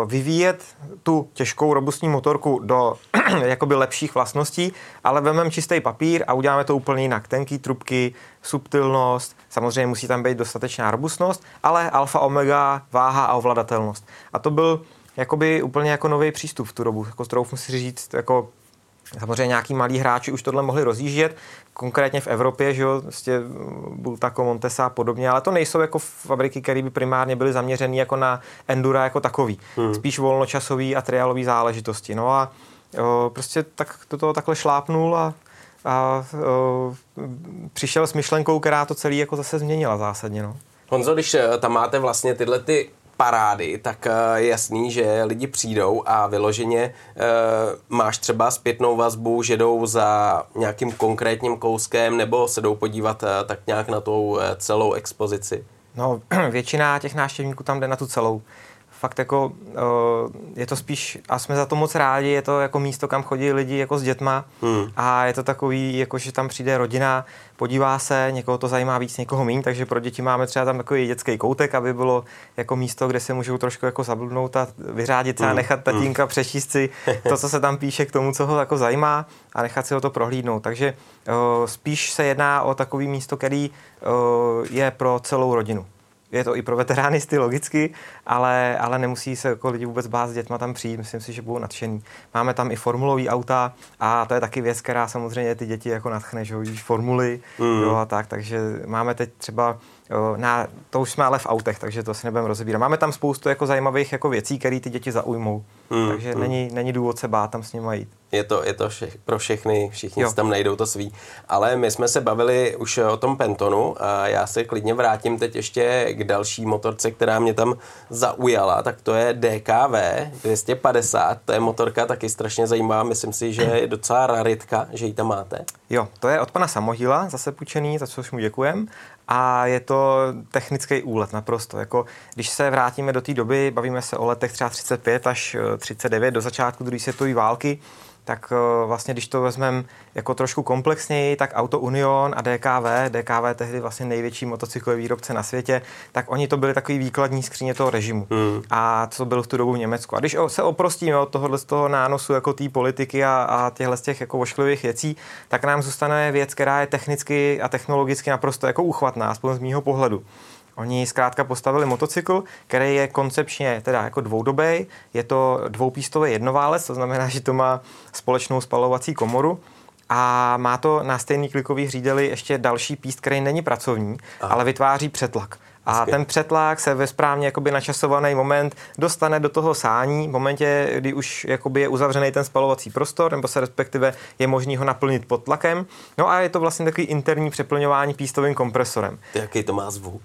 vyvíjet tu těžkou robustní motorku do jakoby lepších vlastností, ale vezmeme čistý papír a uděláme to úplně jinak. Tenký trubky, subtilnost, samozřejmě musí tam být dostatečná robustnost, ale alfa, omega, váha a ovladatelnost. A to byl jakoby úplně jako nový přístup v tu dobu, jako troufnu si říct, jako Samozřejmě nějaký malí hráči už tohle mohli rozjíždět, konkrétně v Evropě, že jo, prostě Bultaco, Montesa a podobně, ale to nejsou jako fabriky, které by primárně byly zaměřené jako na endura jako takový. Hmm. Spíš volnočasový a trialový záležitosti. No a o, prostě tak do toho takhle šlápnul a, a o, přišel s myšlenkou, která to celé jako zase změnila zásadně. No. Honzo, když eh, tam máte vlastně tyhle ty parády, tak eh, je jasný, že lidi přijdou a vyloženě e, máš třeba zpětnou vazbu, že jdou za nějakým konkrétním kouskem nebo se jdou podívat e, tak nějak na tou celou expozici? No, většina těch návštěvníků tam jde na tu celou fakt jako je to spíš, a jsme za to moc rádi, je to jako místo, kam chodí lidi jako s dětma hmm. a je to takový, jako že tam přijde rodina, podívá se, někoho to zajímá víc, někoho méně, takže pro děti máme třeba tam takový dětský koutek, aby bylo jako místo, kde se můžou trošku jako zabludnout a vyřádit se a hmm. nechat hmm. tatínka přečíst si to, co se tam píše k tomu, co ho jako zajímá a nechat si ho to prohlídnout. Takže spíš se jedná o takový místo, který je pro celou rodinu je to i pro veteránisty logicky, ale, ale nemusí se jako lidi vůbec bát s dětma tam přijít, myslím si, že budou nadšení. Máme tam i formulový auta a to je taky věc, která samozřejmě ty děti jako nadchne, že formuly mm. jo, a tak, takže máme teď třeba na, to už jsme ale v autech, takže to si nebudeme rozebírat. Máme tam spoustu jako zajímavých jako věcí, které ty děti zaujmou. Mm, takže mm. Není, není důvod se bát tam s nimi jít. Je to, je to vše, pro všechny, všichni jo. si tam najdou to svý. Ale my jsme se bavili už o tom Pentonu a já se klidně vrátím teď ještě k další motorce, která mě tam zaujala, tak to je DKV 250. To je motorka taky strašně zajímavá, myslím si, že je docela raritka, že ji tam máte. Jo, to je od pana Samohila, zase půjčený, za což mu děkujem a je to technický úlet naprosto. Jako, když se vrátíme do té doby, bavíme se o letech třeba 35 až 39 eh, do začátku druhé světové války, tak eh, vlastně když to vezmeme jako trošku komplexněji, tak Auto Union a DKV, DKV tehdy vlastně největší motocyklový výrobce na světě, tak oni to byli takový výkladní skříně toho režimu. Mm. A to byl v tu dobu v Německu. A když se oprostíme od tohohle z toho nánosu jako té politiky a, a těchhle z těch jako ošklivých věcí, tak nám zůstane věc, která je technicky a technologicky naprosto jako uchvatná, aspoň z mýho pohledu. Oni zkrátka postavili motocykl, který je koncepčně teda jako dvoudobý, je to dvoupístový jednoválec, to znamená, že to má společnou spalovací komoru a má to na stejný klikový hřídeli ještě další píst, který není pracovní, Aha. ale vytváří přetlak. A Hezky. ten přetlak se ve správně jakoby načasovaný moment dostane do toho sání v momentě, kdy už jakoby je uzavřený ten spalovací prostor, nebo se respektive je možný ho naplnit pod tlakem. No a je to vlastně takový interní přeplňování pístovým kompresorem. Jaký to má zvuk?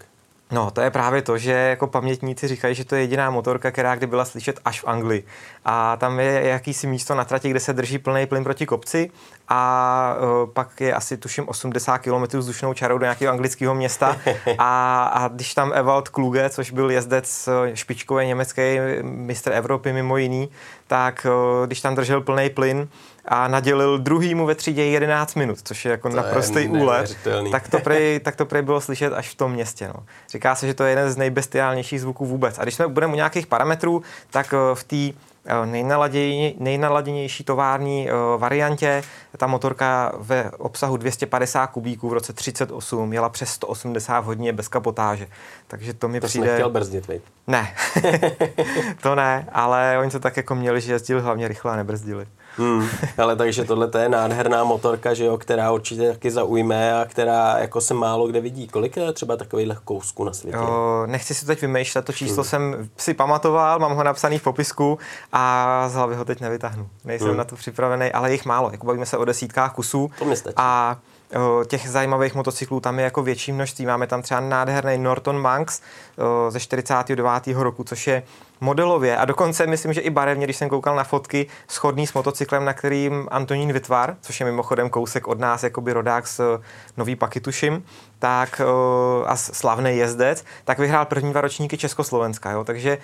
No, to je právě to, že jako pamětníci říkají, že to je jediná motorka, která kdy byla slyšet až v Anglii. A tam je jakýsi místo na trati, kde se drží plný plyn proti kopci a uh, pak je asi tuším 80 km vzdušnou čarou do nějakého anglického města a, a když tam Ewald Kluge, což byl jezdec e, špičkový německý mistr Evropy mimo jiný, tak uh, když tam držel plný plyn, a nadělil druhýmu ve třídě 11 minut, což je jako to naprostý úlet, tak to, prej, tak to prej bylo slyšet až v tom městě. No. Říká se, že to je jeden z nejbestiálnějších zvuků vůbec. A když jsme budeme u nějakých parametrů, tak eh, v té eh, nejnaladěnější tovární uh, variantě. Ta motorka ve obsahu 250 kubíků v roce 38 jela přes 180 hodně bez kapotáže. Takže to mi to přijde... To nechtěl brzdit, vej? Ne, to ne, ale oni to tak jako měli, že jezdili hlavně rychle a nebrzdili. Hmm, ale takže tohle to je nádherná motorka, že jo, která určitě taky zaujme a která jako se málo kde vidí. Kolik je třeba takových kousků na světě? Jo, nechci si to teď vymýšlet, to číslo hmm. jsem si pamatoval, mám ho napsaný v popisku a z hlavy ho teď nevytáhnu. Nejsem hmm. na to připravený, ale jich málo. Jako bavíme se o desítkách kusů. To mi stačí. A těch zajímavých motocyklů tam je jako větší množství. Máme tam třeba nádherný Norton Manx ze 49. roku, což je modelově a dokonce myslím, že i barevně, když jsem koukal na fotky, schodný s motocyklem, na kterým Antonín Vytvar, což je mimochodem kousek od nás, jakoby rodák z Nový Pakitušim, tak a slavný jezdec, tak vyhrál první dva ročníky Československa. Jo? Takže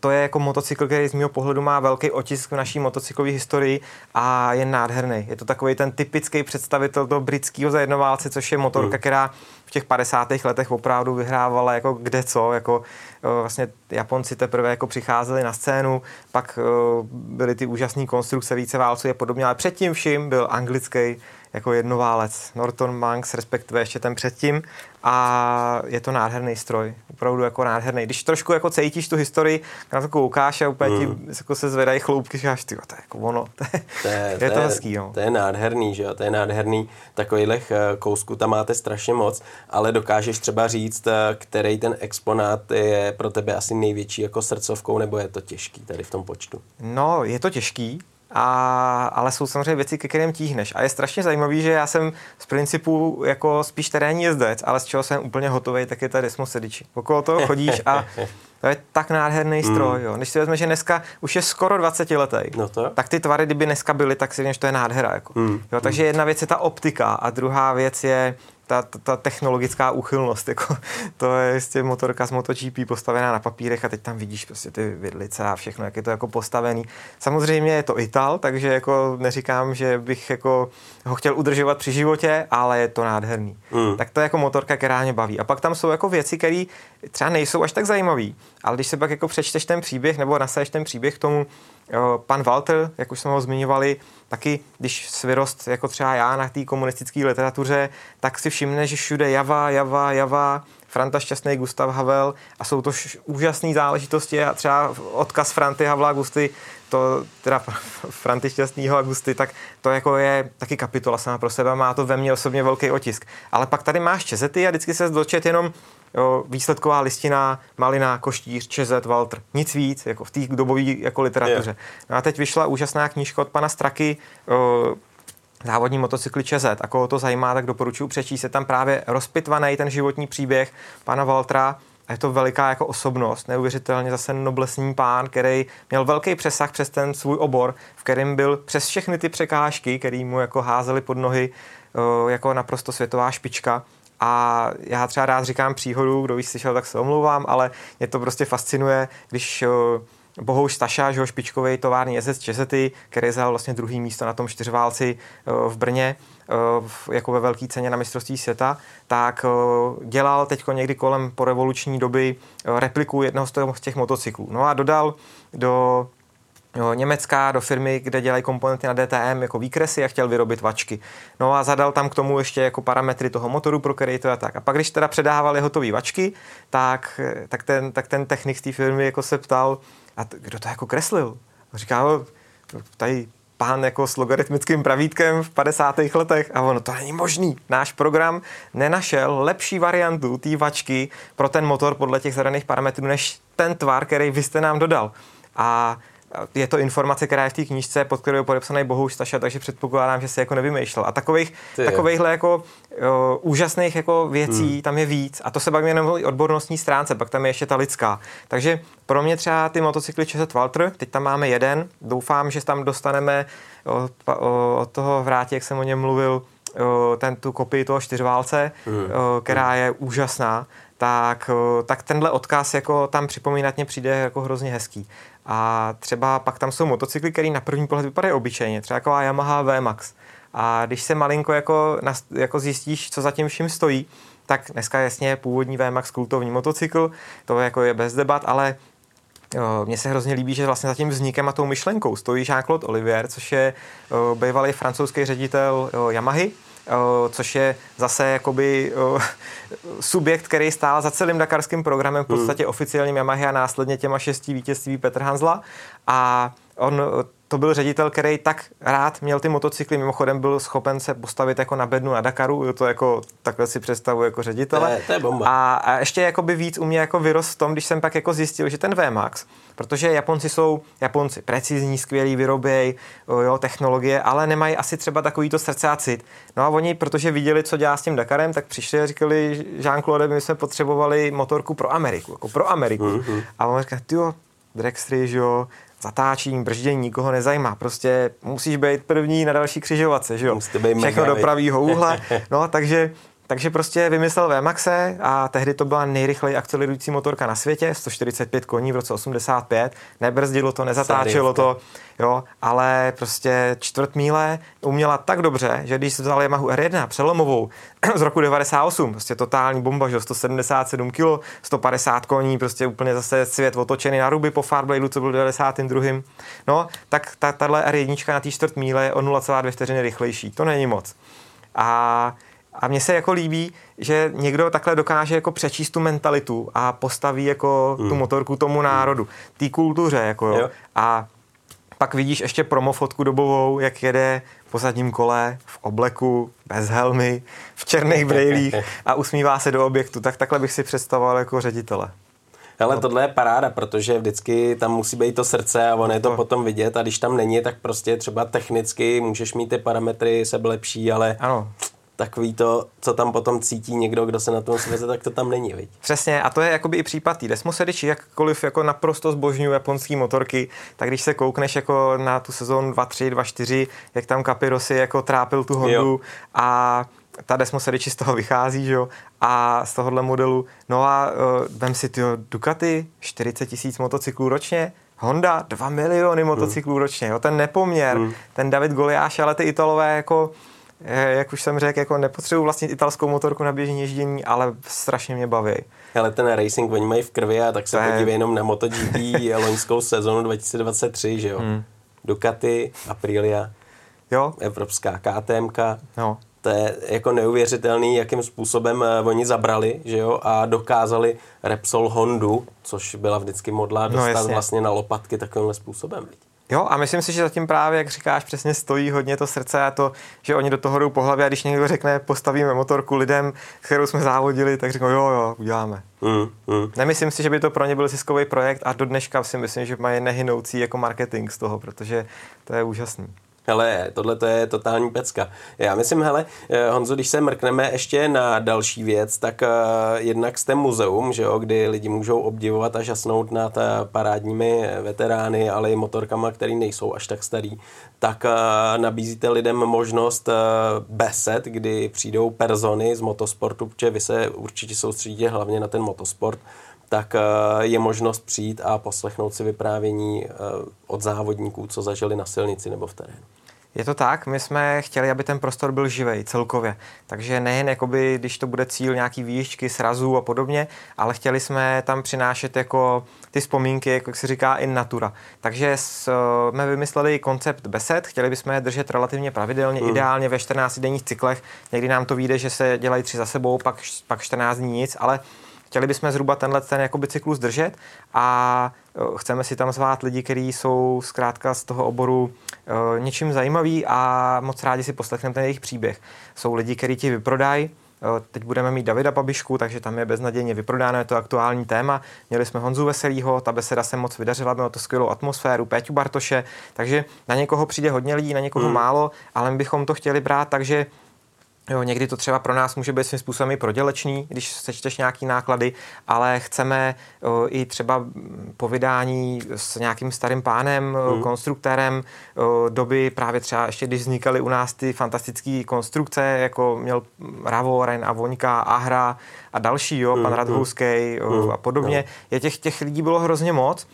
to je jako motocykl, který z mého pohledu má velký otisk v naší motocyklové historii a je nádherný. Je to takový ten typický představitel toho britského zajednoválce, což je motorka, mm. která těch 50. letech opravdu vyhrávala jako kde co, jako vlastně Japonci teprve jako přicházeli na scénu, pak byly ty úžasné konstrukce více válců a podobně, ale předtím vším byl anglický jako jednoválec Norton Manx, respektive ještě ten předtím a je to nádherný stroj, opravdu jako nádherný. Když trošku jako cítíš tu historii, na to koukáš a úplně mm. ti jako se zvedají chloupky, že až ty, to je jako ono, to je, to je, je to, to hezký. No. To je nádherný, že jo, to je nádherný, takových eh, kousků tam máte strašně moc, ale dokážeš třeba říct, eh, který ten exponát je pro tebe asi největší jako srdcovkou, nebo je to těžký tady v tom počtu? No, je to těžký, a, ale jsou samozřejmě věci, ke kterým tíhneš. A je strašně zajímavý, že já jsem z principu jako spíš terénní jezdec, ale z čeho jsem úplně hotový, tak je ta Desmo Sedici. Okolo toho chodíš a to je tak nádherný hmm. stroj. Jo. Když si vezme, že dneska už je skoro 20 letý, no to? tak ty tvary, kdyby dneska byly, tak si že to je nádhera. Jako. Hmm. Jo, takže jedna věc je ta optika a druhá věc je ta, ta, ta technologická úchylnost, jako, to je jistě motorka z MotoGP postavená na papírech a teď tam vidíš prostě ty vidlice a všechno, jak je to jako postavený. Samozřejmě je to Ital, takže jako neříkám, že bych jako ho chtěl udržovat při životě, ale je to nádherný. Mm. Tak to je jako motorka, která mě baví. A pak tam jsou jako věci, které třeba nejsou až tak zajímavé, ale když se pak jako přečteš ten příběh nebo nasaješ ten příběh k tomu, pan Walter, jak už jsme ho zmiňovali, taky když si vyrost jako třeba já na té komunistické literatuře, tak si všimne, že všude Java, Java, Java, Franta Šťastný, Gustav Havel a jsou to úžasné záležitosti a třeba odkaz Franty Havla Gusty, to teda Franty Šťastného a Gusty, tak to jako je taky kapitola sama pro sebe, má to ve mně osobně velký otisk. Ale pak tady máš čezety a vždycky se dočet jenom jo, výsledková listina, Malina, Koštíř, Čezet, Walter. Nic víc, jako v té dobové jako literatuře. Yeah. No a teď vyšla úžasná knížka od pana Straky, jo, závodní motocykly Čezet. A koho to zajímá, tak doporučuji přečíst. Je tam právě rozpitvaný ten životní příběh pana Valtra, a je to veliká jako osobnost, neuvěřitelně zase noblesní pán, který měl velký přesah přes ten svůj obor, v kterém byl přes všechny ty překážky, které mu jako házely pod nohy, jako naprosto světová špička, a já třeba rád říkám příhodu, kdo víš slyšel, tak se omlouvám, ale mě to prostě fascinuje, když Bohouš Staša, že ho špičkový tovární jezdec Česety, který zahal vlastně druhý místo na tom čtyřválci v Brně, jako ve velké ceně na mistrovství světa, tak dělal teď někdy kolem po revoluční doby repliku jednoho z těch motocyklů. No a dodal do jo, Německa do firmy, kde dělají komponenty na DTM jako výkresy a chtěl vyrobit vačky. No a zadal tam k tomu ještě jako parametry toho motoru, pro který to je tak. A pak, když teda předávali hotové vačky, tak, tak, ten, tak ten technik z té firmy jako se ptal, a t- kdo to jako kreslil? A říká, no, tady pán jako s logaritmickým pravítkem v 50. letech a ono, to není možný. Náš program nenašel lepší variantu té vačky pro ten motor podle těch zadaných parametrů, než ten tvar, který vy jste nám dodal. A je to informace, která je v té knížce, pod kterou je podepsaný Bohuž Staša, takže předpokládám, že se jako nevymýšlel. A takových, takovýchhle jako jo, úžasných jako věcí hmm. tam je víc. A to se bavíme jenom o odbornostní stránce, pak tam je ještě ta lidská. Takže pro mě třeba ty motocykly Česet Walter, teď tam máme jeden, doufám, že tam dostaneme od, od toho vrátě, jak jsem o něm mluvil, ten tu kopii toho čtyřválce, hmm. která je úžasná tak, tak tenhle odkaz jako tam připomínat mě přijde jako hrozně hezký. A třeba pak tam jsou motocykly, které na první pohled vypadají obyčejně, třeba jako Yamaha VMAX. A když se malinko jako, jako zjistíš, co za tím vším stojí, tak dneska jasně původní VMAX kultovní motocykl, to jako je bez debat, ale mně se hrozně líbí, že vlastně za tím vznikem a tou myšlenkou stojí Jean-Claude Olivier, což je bývalý francouzský ředitel Yamahy, což je zase jakoby subjekt, který stál za celým dakarským programem, v hmm. podstatě oficiálním Yamaha a následně těma šesti vítězství Petr Hanzla a on to byl ředitel, který tak rád měl ty motocykly, mimochodem byl schopen se postavit jako na bednu na Dakaru, to jako takhle si představu jako ředitele. To je, to je bomba. A, a ještě jakoby víc u mě jako vyrost v tom, když jsem pak jako zjistil, že ten VMAX, protože Japonci jsou Japonci precizní, skvělí, vyrobějí jo, technologie, ale nemají asi třeba takovýto srdce a cit. No a oni, protože viděli, co dělá s tím Dakarem, tak přišli a říkali, Jean-Claude, my jsme potřebovali motorku pro Ameriku, jako pro Ameriku. Mm-hmm. A on říká, jo, že jo, zatáčení, brždění nikoho nezajímá. Prostě musíš být první na další křižovatce, že jo? Všechno do pravýho úhle. No, takže takže prostě vymyslel VMAXe a tehdy to byla nejrychleji akcelerující motorka na světě, 145 koní v roce 85. Nebrzdilo to, nezatáčelo to, jo, ale prostě čtvrt míle uměla tak dobře, že když vzal Yamahu R1 přelomovou z roku 98, prostě totální bomba, že 177 kg, 150 koní, prostě úplně zase svět otočený na ruby po Farbladeu, co byl 92. No, tak ta, tahle R1 na té čtvrt míle je o 0,2 vteřiny rychlejší. To není moc. A a mně se jako líbí, že někdo takhle dokáže jako přečíst tu mentalitu a postaví jako mm. tu motorku tomu národu, té kultuře. Jako jo. Jo. A pak vidíš ještě promofotku dobovou, jak jede po zadním kole, v obleku, bez helmy, v černých brejlích a usmívá se do objektu. Tak takhle bych si představoval jako ředitele. Ale tohle je paráda, protože vždycky tam musí být to srdce a on je to no. potom vidět a když tam není, tak prostě třeba technicky můžeš mít ty parametry sebe lepší, ale ano takový to, co tam potom cítí někdo, kdo se na tom sveze, tak to tam není, viď? Přesně, a to je jakoby i případ tý Desmosediči, jakkoliv jako naprosto zbožňují japonský motorky, tak když se koukneš jako na tu sezónu 2-3, 2-4, jak tam Capirossi jako trápil tu Hondu jo. a ta Desmosediči z toho vychází, že jo, a z tohohle modelu, no a uh, vem si ty Ducati, 40 tisíc motocyklů ročně, Honda 2 miliony motocyklů hmm. ročně, jo, ten nepoměr, hmm. ten David Goliáš, ale ty Italové jako jak už jsem řekl, jako nepotřebuji vlastnit italskou motorku na běžení ježdění, ale strašně mě baví. Ale ten racing oni mají v krvi a tak se to podívej je... jenom na MotoGP loňskou sezonu 2023, že jo? Hmm. Ducati, Aprilia, jo. evropská KTM. No. To je jako neuvěřitelný, jakým způsobem eh, oni zabrali, že jo, a dokázali Repsol Hondu, což byla vždycky modlá, no, dostat no, vlastně na lopatky takovýmhle způsobem. Viď? Jo, a myslím si, že zatím právě, jak říkáš, přesně stojí hodně to srdce a to, že oni do toho jdou po hlavě a když někdo řekne, postavíme motorku lidem, kterou jsme závodili, tak řeknou, jo, jo, uděláme. Mm, mm. Nemyslím si, že by to pro ně byl ziskový projekt a do dneška si myslím, že mají nehynoucí jako marketing z toho, protože to je úžasný. Hele, tohle to je totální pecka. Já myslím, hele, eh, Honzo, když se mrkneme ještě na další věc, tak uh, jednak jste muzeum, že jo, kdy lidi můžou obdivovat a žasnout nad uh, parádními veterány, ale i motorkama, který nejsou až tak starý, tak nabízíte lidem možnost besed, kdy přijdou persony z motosportu, protože vy se určitě soustředíte hlavně na ten motosport, tak je možnost přijít a poslechnout si vyprávění od závodníků, co zažili na silnici nebo v terénu. Je to tak, my jsme chtěli, aby ten prostor byl živej celkově. Takže nejen, jakoby, když to bude cíl nějaký výšky, srazů a podobně, ale chtěli jsme tam přinášet jako ty vzpomínky, jako jak se říká, in natura. Takže jsme vymysleli koncept besed, chtěli bychom je držet relativně pravidelně, mm. ideálně ve 14 denních cyklech. Někdy nám to vyjde, že se dělají tři za sebou, pak, pak 14 dní nic, ale chtěli bychom zhruba tenhle ten jakoby cyklus držet a chceme si tam zvát lidi, kteří jsou zkrátka z toho oboru uh, něčím zajímaví a moc rádi si poslechneme ten jejich příběh. Jsou lidi, kteří ti vyprodají, Teď budeme mít Davida Babišku, takže tam je beznadějně vyprodáno, je to aktuální téma. Měli jsme Honzu Veselýho, ta beseda se moc vydařila, mělo to skvělou atmosféru, Péťu Bartoše, takže na někoho přijde hodně lidí, na někoho hmm. málo, ale my bychom to chtěli brát takže Jo, někdy to třeba pro nás může být svým způsobem i prodělečný, když sečteš nějaký náklady, ale chceme o, i třeba povídání s nějakým starým pánem, mm. konstruktérem o, doby právě třeba ještě, když vznikaly u nás ty fantastické konstrukce, jako měl Ravo, Ren a Voňka, Ahra a další, jo, mm. pan Radhouskej mm. a podobně. Je těch, těch lidí bylo hrozně moc.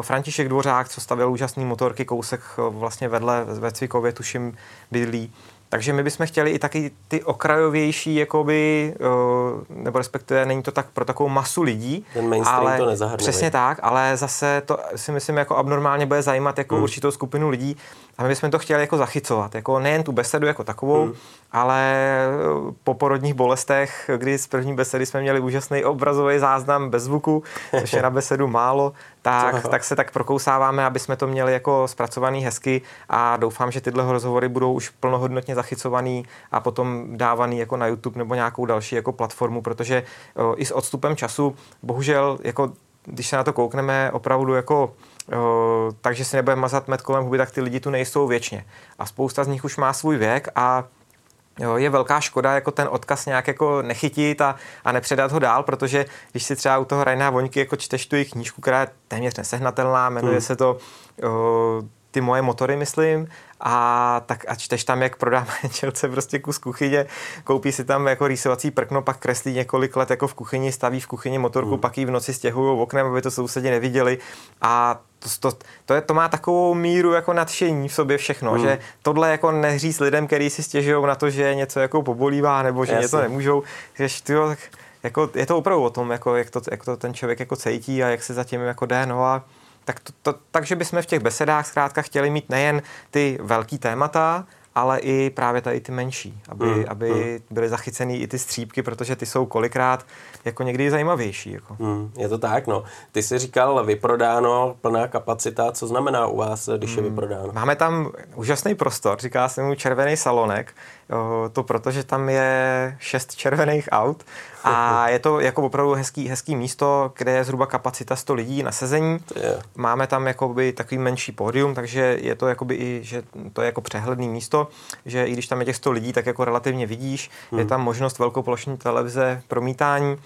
František Dvořák, co stavěl úžasný motorky, kousek vlastně vedle ve Cvikově, tuším, bydlí. Takže my bychom chtěli i taky ty okrajovější, jakoby, nebo respektive není to tak pro takovou masu lidí. Ten mainstream ale, to nezahrnuje. Přesně tak, ale zase to si myslím jako abnormálně bude zajímat jako hmm. určitou skupinu lidí a my bychom to chtěli jako zachycovat, jako nejen tu besedu jako takovou, hmm. ale po porodních bolestech, kdy z první besedy jsme měli úžasný obrazový záznam bez zvuku, což je na besedu málo, tak, tak se tak prokousáváme, aby jsme to měli jako zpracovaný hezky a doufám, že tyhle rozhovory budou už plnohodnotně zachycovaný a potom dávaný jako na YouTube nebo nějakou další jako platformu, protože o, i s odstupem času, bohužel, jako když se na to koukneme opravdu jako takže si nebudeme mazat med kolem huby, tak ty lidi tu nejsou věčně. A spousta z nich už má svůj věk a Jo, je velká škoda jako ten odkaz nějak jako nechytit a, a nepředat ho dál, protože když si třeba u toho Rajná Voňky jako čteš tu jejich knížku, která je téměř nesehnatelná, jmenuje hmm. se to o, Ty moje motory, myslím, a tak a čteš tam, jak prodá manželce prostě kus kuchyně, koupí si tam jako rýsovací prkno, pak kreslí několik let jako v kuchyni, staví v kuchyni motorku, hmm. pak ji v noci stěhují oknem, aby to sousedi neviděli a to, to, to, je, to má takovou míru jako nadšení v sobě všechno, hmm. že tohle jako neříct lidem, kteří si stěžují na to, že něco jako pobolívá nebo že Jasně. něco nemůžou, že tyjo, tak jako, je to opravdu o tom, jako, jak, to, jak to ten člověk jako cítí a jak se zatím jako jde, no a tak to, to, takže bychom v těch besedách zkrátka chtěli mít nejen ty velký témata, ale i právě tady ty menší, aby, mm, aby mm. byly zachycený i ty střípky, protože ty jsou kolikrát jako někdy zajímavější. Jako. Mm, je to tak, no. Ty jsi říkal vyprodáno, plná kapacita, co znamená u vás, když mm, je vyprodáno? Máme tam úžasný prostor, říká se mu červený salonek, to protože tam je šest červených aut a je to jako opravdu hezký, hezký místo, kde je zhruba kapacita 100 lidí na sezení. Je. Máme tam jakoby takový menší pódium, takže je to jakoby i, že to je jako přehledný místo, že i když tam je těch 100 lidí, tak jako relativně vidíš. Hmm. Je tam možnost velkoplošní televize, promítání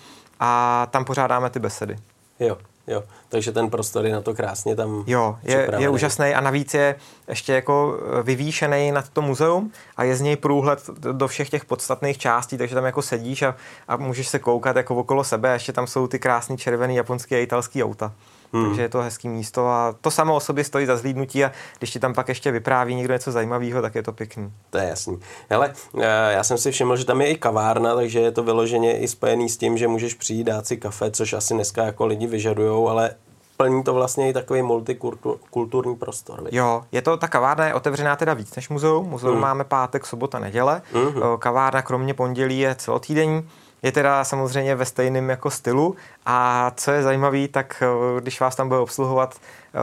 a tam pořádáme ty besedy. Jo. Jo, takže ten prostor je na to krásně tam Jo, je, je úžasný a navíc je ještě jako eh, vyvýšený nad to muzeum a je z něj průhled do všech těch podstatných částí, takže tam jako sedíš a, a můžeš se koukat jako okolo sebe ještě tam jsou ty krásné červené japonské a italské auta. Hmm. Takže je to hezký místo a to samo o sobě stojí za zhlídnutí a když ti tam pak ještě vypráví někdo něco zajímavého, tak je to pěkný. To je jasný. Hele, eh, já jsem si všiml, že tam je i kavárna, takže je to vyloženě i spojený s tím, že můžeš přijít dát si kafe, což asi dneska jako lidi vyžadujou, ale plní to vlastně i takový multikulturní prostor. Víc? Jo, je to, ta kavárna je otevřená teda víc než muzeum. Muzeum mm. máme pátek, sobota, neděle. Mm. Kavárna kromě pondělí je celotýdenní je teda samozřejmě ve stejném jako stylu. A co je zajímavé, tak eh, když vás tam bude obsluhovat eh,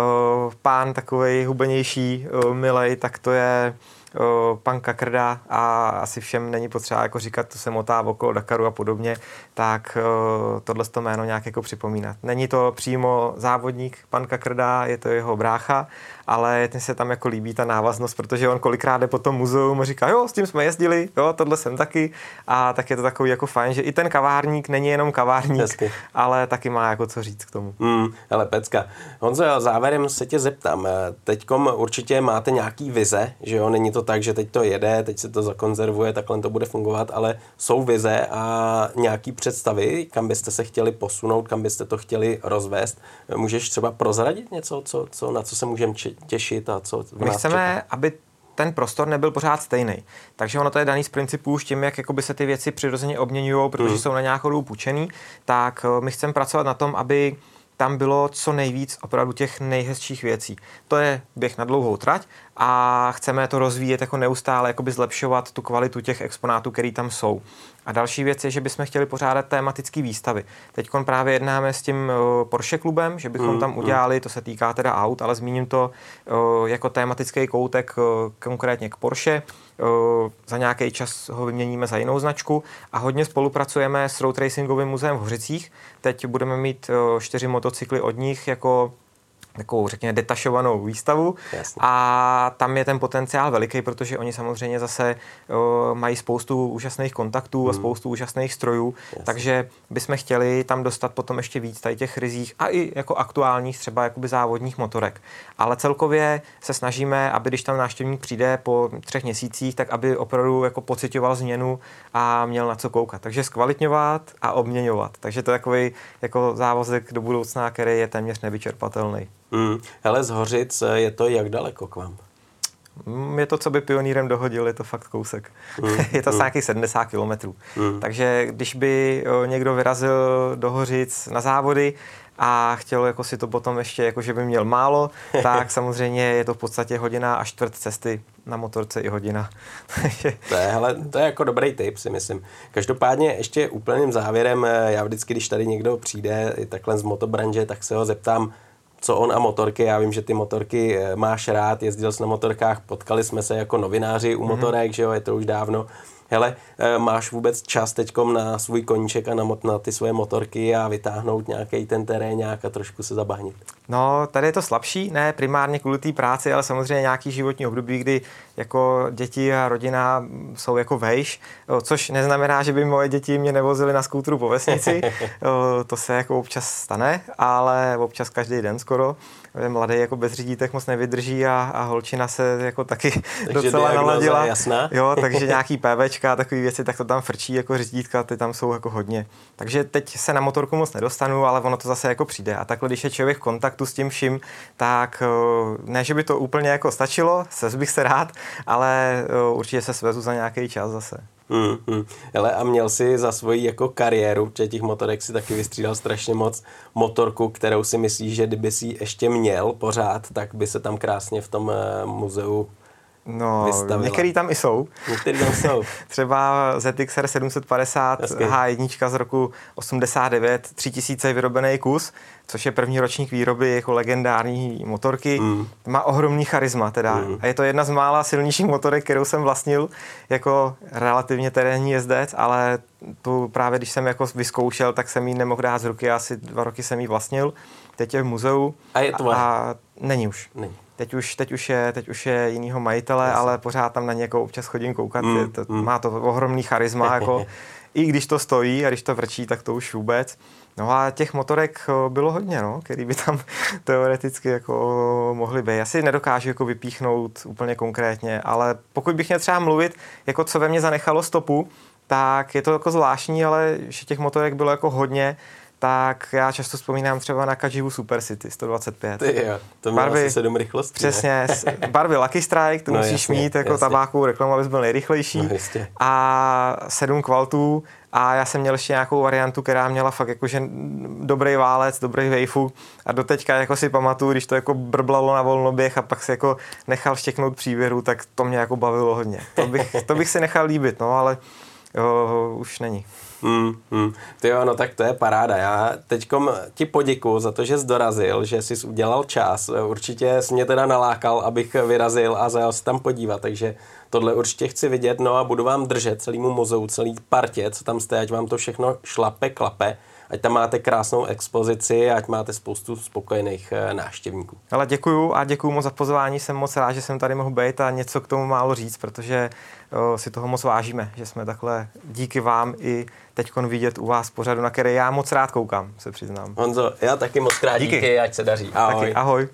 pán takový hubenější, eh, milej, tak to je pan Kakrda a asi všem není potřeba jako říkat, to se motá okolo Dakaru a podobně, tak tohle to jméno nějak jako připomínat. Není to přímo závodník pan Kakrda, je to jeho brácha, ale ten se tam jako líbí ta návaznost, protože on kolikrát jde po tom muzeum a říká, jo, s tím jsme jezdili, jo, tohle jsem taky a tak je to takový jako fajn, že i ten kavárník není jenom kavárník, Hezky. ale taky má jako co říct k tomu. Mm, ale pecka. Honzo, závěrem se tě zeptám, teďkom určitě máte nějaký vize, že jo, není to tak, že teď to jede, teď se to zakonzervuje, takhle to bude fungovat, ale jsou vize a nějaký představy, kam byste se chtěli posunout, kam byste to chtěli rozvést. Můžeš třeba prozradit něco, co, co, na co se můžeme těšit a co My chceme, čeká? aby ten prostor nebyl pořád stejný. Takže ono to je daný z principů už tím, jak se ty věci přirozeně obměňují, protože mm. jsou na nějakou dobu půjčený, tak eh, my chceme pracovat na tom, aby tam bylo co nejvíc opravdu těch nejhezčích věcí. To je běh na dlouhou trať a chceme to rozvíjet jako neustále, jakoby zlepšovat tu kvalitu těch exponátů, které tam jsou. A další věc je, že bychom chtěli pořádat tematické výstavy. Teď právě jednáme s tím eh, Porsche klubem, že bychom mm, tam mm. udělali, to se týká teda aut, ale zmíním to eh, jako tematický koutek eh, konkrétně k Porsche. Za nějaký čas ho vyměníme za jinou značku a hodně spolupracujeme s Road Racingovým muzeem v Hořicích. Teď budeme mít čtyři motocykly od nich jako takovou, řekněme, detašovanou výstavu Jasně. a tam je ten potenciál veliký, protože oni samozřejmě zase o, mají spoustu úžasných kontaktů hmm. a spoustu úžasných strojů, Jasně. takže bychom chtěli tam dostat potom ještě víc tady těch rizích a i jako aktuálních třeba jakoby závodních motorek. Ale celkově se snažíme, aby když tam návštěvník přijde po třech měsících, tak aby opravdu jako pocitoval změnu a měl na co koukat. Takže zkvalitňovat a obměňovat. Takže to je takový jako závazek do budoucna, který je téměř nevyčerpatelný. Mm. Hele, z Hořic eh, je to jak daleko k vám? Mm, je to, co by pionýrem dohodil, je to fakt kousek. Mm, je to mm. nějakých 70 kilometrů. Mm. Takže když by někdo vyrazil do Hořic na závody a chtěl jako si to potom ještě, jako že by měl málo, tak samozřejmě je to v podstatě hodina a čtvrt cesty na motorce i hodina. to, je, hele, to je jako dobrý tip, si myslím. Každopádně ještě úplným závěrem, eh, já vždycky, když tady někdo přijde takhle z motobranže, tak se ho zeptám, co on a motorky. Já vím, že ty motorky eh, máš rád, jezdil jsi na motorkách, potkali jsme se jako novináři u mm-hmm. motorek, že jo, je to už dávno hele, eh, máš vůbec čas teďkom na svůj koníček a na, na ty svoje motorky a vytáhnout nějaký ten terén nějak a trošku se zabahnit? No, tady je to slabší, ne primárně kvůli té práci, ale samozřejmě nějaký životní období, kdy jako děti a rodina jsou jako vejš, což neznamená, že by moje děti mě nevozily na skútru po vesnici, to se jako občas stane, ale občas každý den skoro mladý jako bez řídítek moc nevydrží a, a holčina se jako taky takže docela naladila. Jasná. Jo, takže nějaký PVčka a takové věci, tak to tam frčí jako řídítka, ty tam jsou jako hodně. Takže teď se na motorku moc nedostanu, ale ono to zase jako přijde. A takhle, když je člověk v kontaktu s tím vším, tak eh, ne, že by to úplně jako stačilo, svez bych se rád, ale eh, určitě se svezu za nějaký čas zase. Hmm, hmm. Hele, a měl si za svoji jako kariéru, protože těch motorek si taky vystřídal strašně moc, motorku, kterou si myslíš, že kdyby si ještě měl pořád, tak by se tam krásně v tom uh, muzeu No, vystavila. některý tam i jsou. Některý tam jsou. Třeba ZXR 750 Hezky. H1 z roku 89, 3000 vyrobený kus, což je první ročník výroby jako legendární motorky. Mm. Má ohromný charisma teda. Mm. A je to jedna z mála silnějších motorek, kterou jsem vlastnil jako relativně terénní jezdec, ale tu právě když jsem jako vyzkoušel, tak jsem ji nemohl dát z ruky, asi dva roky jsem ji vlastnil. Teď je v muzeu. A je tvoje? A není už. Není. Teď už, teď už je, teď už je jinýho majitele, Jasně. ale pořád tam na něj jako občas chodím koukat. Mm, je to, mm. Má to ohromný charisma, jako, i když to stojí a když to vrčí, tak to už vůbec. No a těch motorek eh, bylo hodně, no, který by tam teoreticky jako mohly být. Já si nedokážu jako vypíchnout úplně konkrétně, ale pokud bych měl třeba mluvit, jako co ve mně zanechalo stopu, tak je to jako zvláštní, ale že těch motorek bylo jako hodně tak já často vzpomínám třeba na Kajivu Super City 125. Ty jo, to mělo barvy, asi sedm rychlostí. Přesně, barvy Lucky Strike, to no, musíš jasně, mít jako jasně. tabákovou reklamu, abys byl nejrychlejší. No, a sedm kvaltů a já jsem měl ještě nějakou variantu, která měla fakt jakože dobrý válec, dobrý vejfu a doteďka jako si pamatuju, když to jako brblalo na volnoběh a pak si jako nechal štěknout přívěru, tak to mě jako bavilo hodně. To bych, to bych si nechal líbit, no ale jo, už není. Hmm, hmm. Ty jo, no tak to je paráda. Já teďkom ti poděkuji za to, že jsi dorazil, že jsi udělal čas. Určitě jsi mě teda nalákal, abych vyrazil a zajel se tam podívat, takže tohle určitě chci vidět, no a budu vám držet celýmu muzeu, celý partě, co tam jste, ať vám to všechno šlape, klape ať tam máte krásnou expozici, ať máte spoustu spokojených eh, návštěvníků. Ale děkuju a děkuju moc za pozvání, jsem moc rád, že jsem tady mohl být a něco k tomu málo říct, protože o, si toho moc vážíme, že jsme takhle díky vám i teď vidět u vás pořadu, na který já moc rád koukám, se přiznám. Honzo, já taky moc rád díky, díky ať se daří. Ahoj. Taky, ahoj.